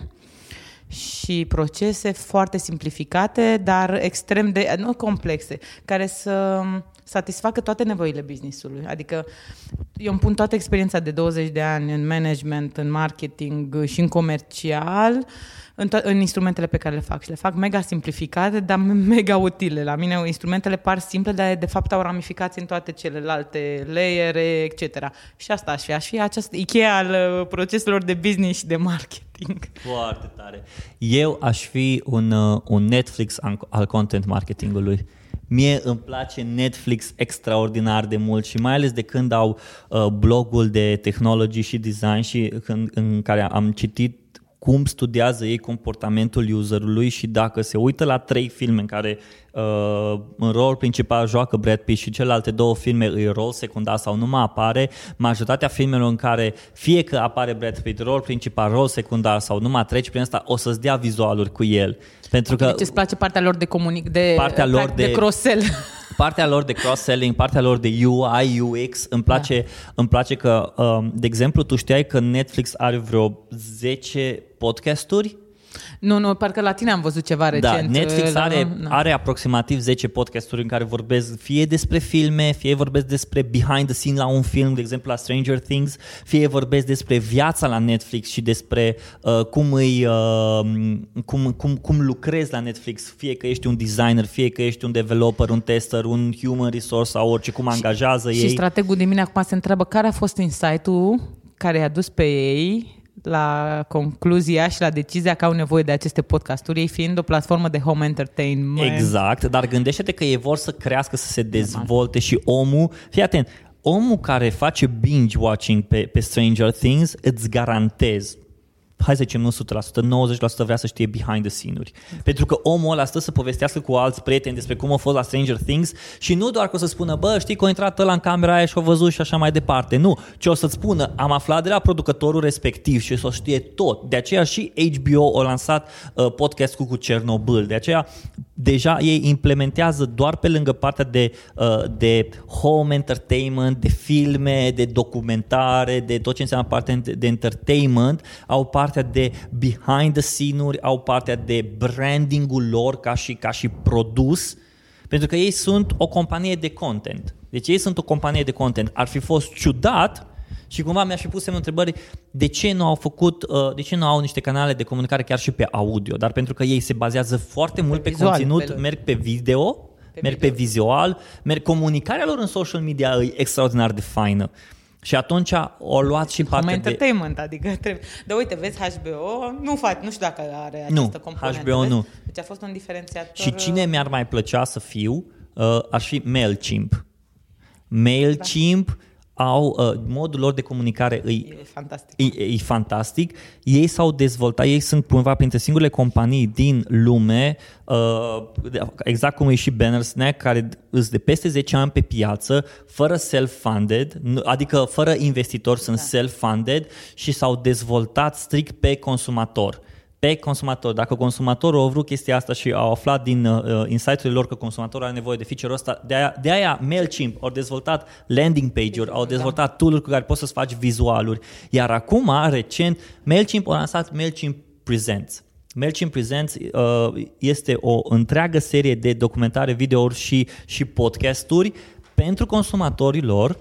și procese foarte simplificate, dar extrem de, nu complexe, care să satisfacă toate nevoile businessului. Adică eu îmi pun toată experiența de 20 de ani în management, în marketing și în comercial în, to- în instrumentele pe care le fac și le fac mega simplificate, dar mega utile. La mine instrumentele par simple, dar de fapt au ramificații în toate celelalte layere, etc. Și asta aș fi. Aș fi acest Ikea al uh, proceselor de business și de marketing. Foarte tare. Eu aș fi un, uh, un Netflix al content marketingului. Mie îmi place Netflix extraordinar de mult și mai ales de când au uh, blogul de technology și design și când, în care am citit cum studiază ei comportamentul userului și dacă se uită la trei filme în care uh, în rol principal joacă Brad Pitt și celelalte două filme îi rol secundar sau nu mai apare, majoritatea filmelor în care fie că apare Brad Pitt, rol principal, rol secundar sau nu mai treci prin asta, o să-ți dea vizualuri cu el. Pentru că deci îți place partea lor de comunic, de, partea lor de, de cross-sell. Partea lor de cross-selling, partea lor de UI, UX, îmi place, da. îmi place că, um, de exemplu, tu știai că Netflix are vreo 10 podcasturi nu, nu, parcă la tine am văzut ceva recent. Da, Netflix are, la, are aproximativ 10 podcasturi în care vorbesc fie despre filme, fie vorbesc despre behind the scene la un film, de exemplu la Stranger Things, fie vorbesc despre viața la Netflix și despre uh, cum, îi, uh, cum, cum, cum lucrezi la Netflix, fie că ești un designer, fie că ești un developer, un tester, un human resource sau orice, cum angajează și, ei. Și strategul de mine acum se întreabă care a fost insight-ul care i-a dus pe ei la concluzia și la decizia că au nevoie de aceste podcasturi, ei fiind o platformă de home entertainment. Exact, dar gândește-te că ei vor să crească, să se dezvolte și omul, fii atent, omul care face binge-watching pe, pe Stranger Things, îți garantez, hai să zicem nu 100%, 90% vrea să știe behind the scene-uri. Pentru că omul ăla stă să povestească cu alți prieteni despre cum a fost la Stranger Things și nu doar că o să spună, bă, știi că a intrat ăla în camera aia și a văzut și așa mai departe. Nu, ci o să-ți spună, am aflat de la producătorul respectiv și o să știe tot. De aceea și HBO a lansat uh, podcastul cu Chernobyl. De aceea deja ei implementează doar pe lângă partea de, uh, de home entertainment, de filme, de documentare, de tot ce înseamnă partea de entertainment, au partea de behind the scene-uri, au partea de brandingul lor ca și, ca și produs, pentru că ei sunt o companie de content. Deci ei sunt o companie de content. Ar fi fost ciudat și cumva mi-aș fi pus semnul întrebări de ce nu au făcut, uh, de ce nu au niște canale de comunicare chiar și pe audio, dar pentru că ei se bazează foarte mult pe, pe vizual, conținut, pe merg pe video, pe merg video. pe vizual, merg comunicarea lor în social media e extraordinar de faină. Și atunci o luat și partea de... entertainment, adică trebuie... Dar uite, vezi, HBO nu fac, nu știu dacă are această nu, componentă. HBO vezi? nu. Deci a fost un diferențiator... Și cine mi-ar mai plăcea să fiu uh, ar fi MailChimp. MailChimp au uh, modul lor de comunicare îi, E fantastic. e, e fantastic. Ei s-au dezvoltat, ei sunt cumva printre singurele companii din lume, uh, exact cum e și Banner Snack, care sunt de peste 10 ani pe piață, fără self-funded, nu- adică fără investitori, sunt self-funded și s-au dezvoltat strict pe consumator pe consumator. Dacă consumatorul a vrut chestia asta și au aflat din uh, insight-urile lor că consumatorul are nevoie de feature-ul ăsta, de aia, de aia MailChimp au dezvoltat landing page-uri, au dezvoltat tool-uri cu care poți să-ți faci vizualuri. Iar acum, recent, MailChimp a lansat MailChimp Presents. MailChimp Presents uh, este o întreagă serie de documentare, videouri și, și podcasturi pentru consumatorii lor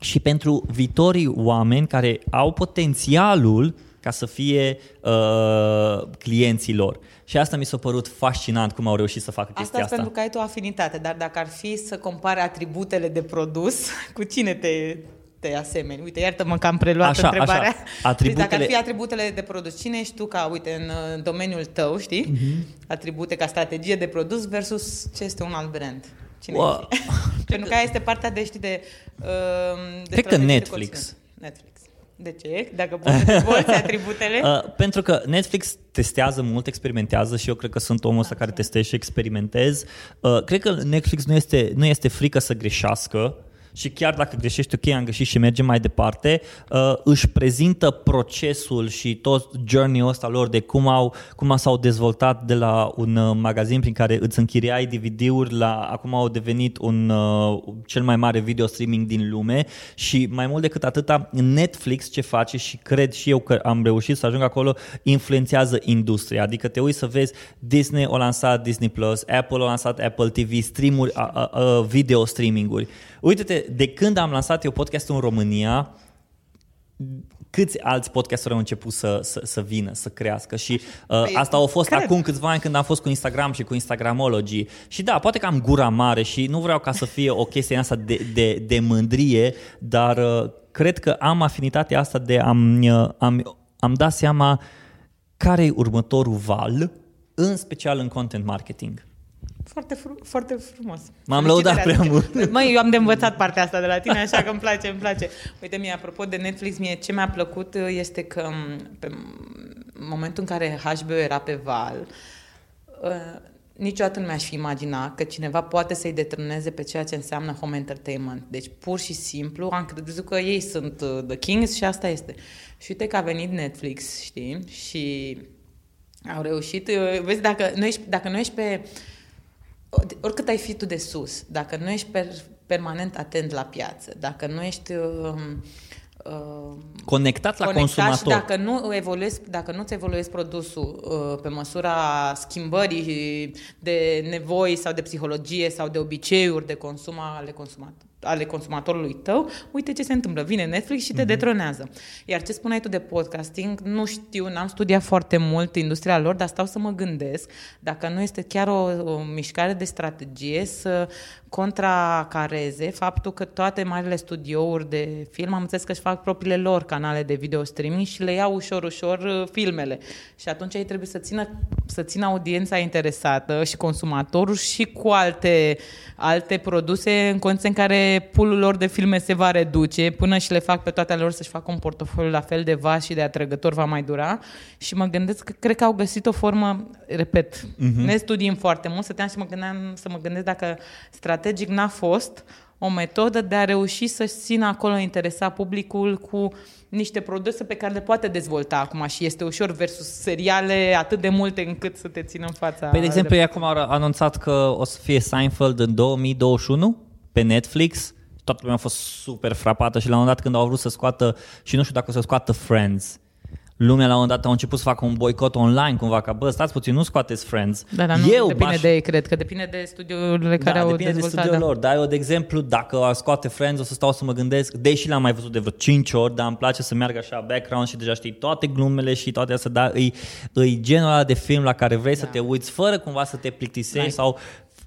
și pentru viitorii oameni care au potențialul ca să fie uh, clienții lor. Și asta mi s-a părut fascinant cum au reușit să facă chestia Asta asta. pentru că ai tu o afinitate, dar dacă ar fi să compari atributele de produs, cu cine te, te asemeni? Uite, iartă-mă că am preluat Așa, întrebarea. așa. Deci dacă Atributele- ar fi atributele de produs, cine ești tu ca, uite, în uh, domeniul tău, știi? Mhm. Atribute ca strategie de produs versus ce este un alt brand? Cine Wow. ești? pentru că aia este partea de, știi, de, uh, de Cred că strategie de Netflix. Conținut. Netflix. De ce? Dacă poți să dezvolți atributele? Uh, pentru că Netflix testează mult, experimentează și eu cred că sunt omul ăsta care testez și experimentez. Uh, cred că Netflix nu este, nu este frică să greșească și chiar dacă greșești, ok, am greșit și mergem mai departe, uh, își prezintă procesul și tot journey-ul ăsta lor de cum, au, cum s-au dezvoltat de la un uh, magazin prin care îți închiriai DVD-uri la acum au devenit un uh, cel mai mare video streaming din lume și mai mult decât atâta, Netflix ce face și cred și eu că am reușit să ajung acolo, influențează industria. Adică te uiți să vezi Disney a lansat Disney Plus, Apple a lansat Apple TV, streamuri, a, a, a, video streaminguri. Uite-te, de când am lansat eu podcastul în România, câți alți podcasteri au început să, să, să vină, să crească și uh, Păi, asta au fost cred. acum câțiva ani când am fost cu Instagram și cu Instagramology și da, poate că am gura mare și nu vreau ca să fie o chestie asta de, de, de mândrie, dar uh, cred că am afinitatea asta de am, uh, am, am dat seama care e următorul val, în special în content marketing. Foarte, fru- foarte frumos. M-am lăudat Felicitări, prea adică- Măi, eu am de învățat partea asta de la tine, așa că îmi place, îmi place. Uite, mie, apropo de Netflix, mie ce mi-a plăcut uh, este că m, pe m- momentul în care HBO era pe val, uh, niciodată nu mi-aș fi imagina că cineva poate să-i detrâneze pe ceea ce înseamnă home entertainment. Deci, pur și simplu, am crezut că ei sunt uh, the kings și asta este. Și uite că a venit Netflix, știi, și au reușit, uh, vezi, dacă nu ești, dacă nu ești pe, oricât ai fi tu de sus, dacă nu ești per, permanent atent la piață, dacă nu ești uh, uh, Conectat la conectat consumator. și dacă nu evoluezi, dacă nu-ți evoluezi produsul uh, pe măsura schimbării de nevoi sau de psihologie sau de obiceiuri de consum ale, consumat, ale consumatorului tău, uite ce se întâmplă. Vine Netflix și te Mhm. detronează. Iar ce spuneai tu de podcasting, nu știu, n-am studiat foarte mult industria lor, dar stau să mă gândesc dacă nu este chiar o, o mișcare de strategie să contracareze faptul că toate marile studiouri de film am înțeles că își fac propriile lor canale de video streaming și le iau ușor, ușor uh, filmele. Și atunci ei trebuie să țină, să țină audiența interesată și consumatorul și cu alte, alte produse în condiții în care pulul lor de filme se va reduce până și le fac pe toate ale lor să-și facă un portofoliu la fel de vast și de atrăgător va mai dura. Și mă gândesc că cred că au găsit o formă, repet, uh-huh. ne studiem foarte mult, stăteam și mă gândeam să mă gândesc dacă strategic n-a fost o metodă de a reuși să țină acolo interesa publicul cu niște produse pe care le poate dezvolta acum și este ușor versus seriale atât de multe încât să te țină în fața. Păi, de exemplu, ei acum au anunțat că o să fie Seinfeld în 2021 pe Netflix. Toată lumea a fost super frapată și la un moment dat când au vrut să scoată, și nu știu dacă o să scoată Friends, lumea la un moment dat a început să facă un boicot online cumva, ca bă, stați puțin, nu scoateți Friends. Da, dar nu Eu depinde m-aș- de ei, cred că depinde de studiurile care da, au depinde de dezvoltat. studiul da. lor, dar eu, de exemplu, dacă ar scoate Friends, o să stau să mă gândesc, deși l-am mai văzut de vreo 5 ori, dar îmi place să meargă așa background și deja știi toate glumele și toate astea, dar îi, îi genul ăla de film la care vrei da. să te uiți fără cumva să te plictisești Nice. sau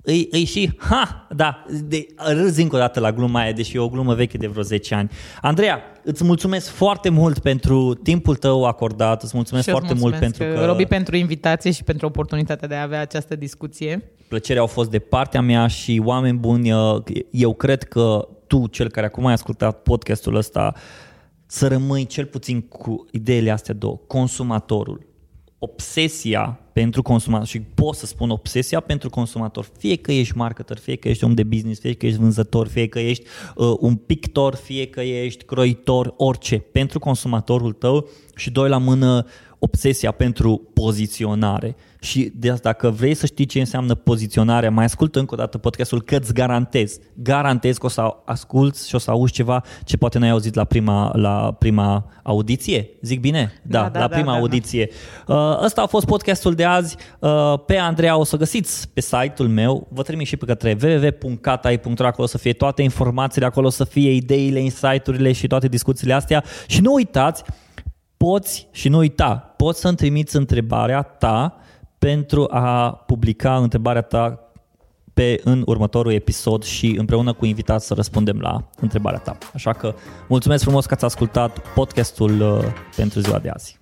îi, îi și, ha, da, de, râz încă o dată la gluma aia, deși e o glumă veche de vreo 10 ani. Andreea, îți mulțumesc foarte mult pentru timpul tău acordat, îți mulțumesc și foarte mulțumesc mult pentru că... Robi, pentru invitație și pentru oportunitatea de a avea această discuție. Plăcerea au fost de partea mea și oameni buni, eu cred că tu, cel care acum ai ascultat podcastul ăsta, să rămâi cel puțin cu ideile astea două. Consumatorul, obsesia pentru consumator. Și pot să spun obsesia pentru consumator, fie că ești marketer, fie că ești om de business, fie că ești vânzător, fie că ești uh, un pictor, fie că ești croitor, orice, pentru consumatorul tău și doi la mână obsesia pentru poziționare. Și de asta, dacă vrei să știi ce înseamnă poziționarea, mai ascultă încă o dată podcastul că îți garantez, garantez că o să asculți și o să auzi ceva ce poate n-ai auzit la prima, la prima audiție. Zic bine? Da, da, da la prima da, da, audiție. Da. Ăsta a fost podcastul de azi. Uh, pe Andreea o să găsiți pe site-ul meu. Vă trimit și pe către www.catai.ro acolo să fie toate informațiile, acolo să fie ideile, insight-urile și toate discuțiile astea. Și nu uitați, poți și nu uita, poți să-mi trimiți întrebarea ta pentru a publica întrebarea ta pe în următorul episod și împreună cu invitați să răspundem la întrebarea ta. Așa că mulțumesc frumos că ați ascultat podcastul uh, pentru ziua de azi.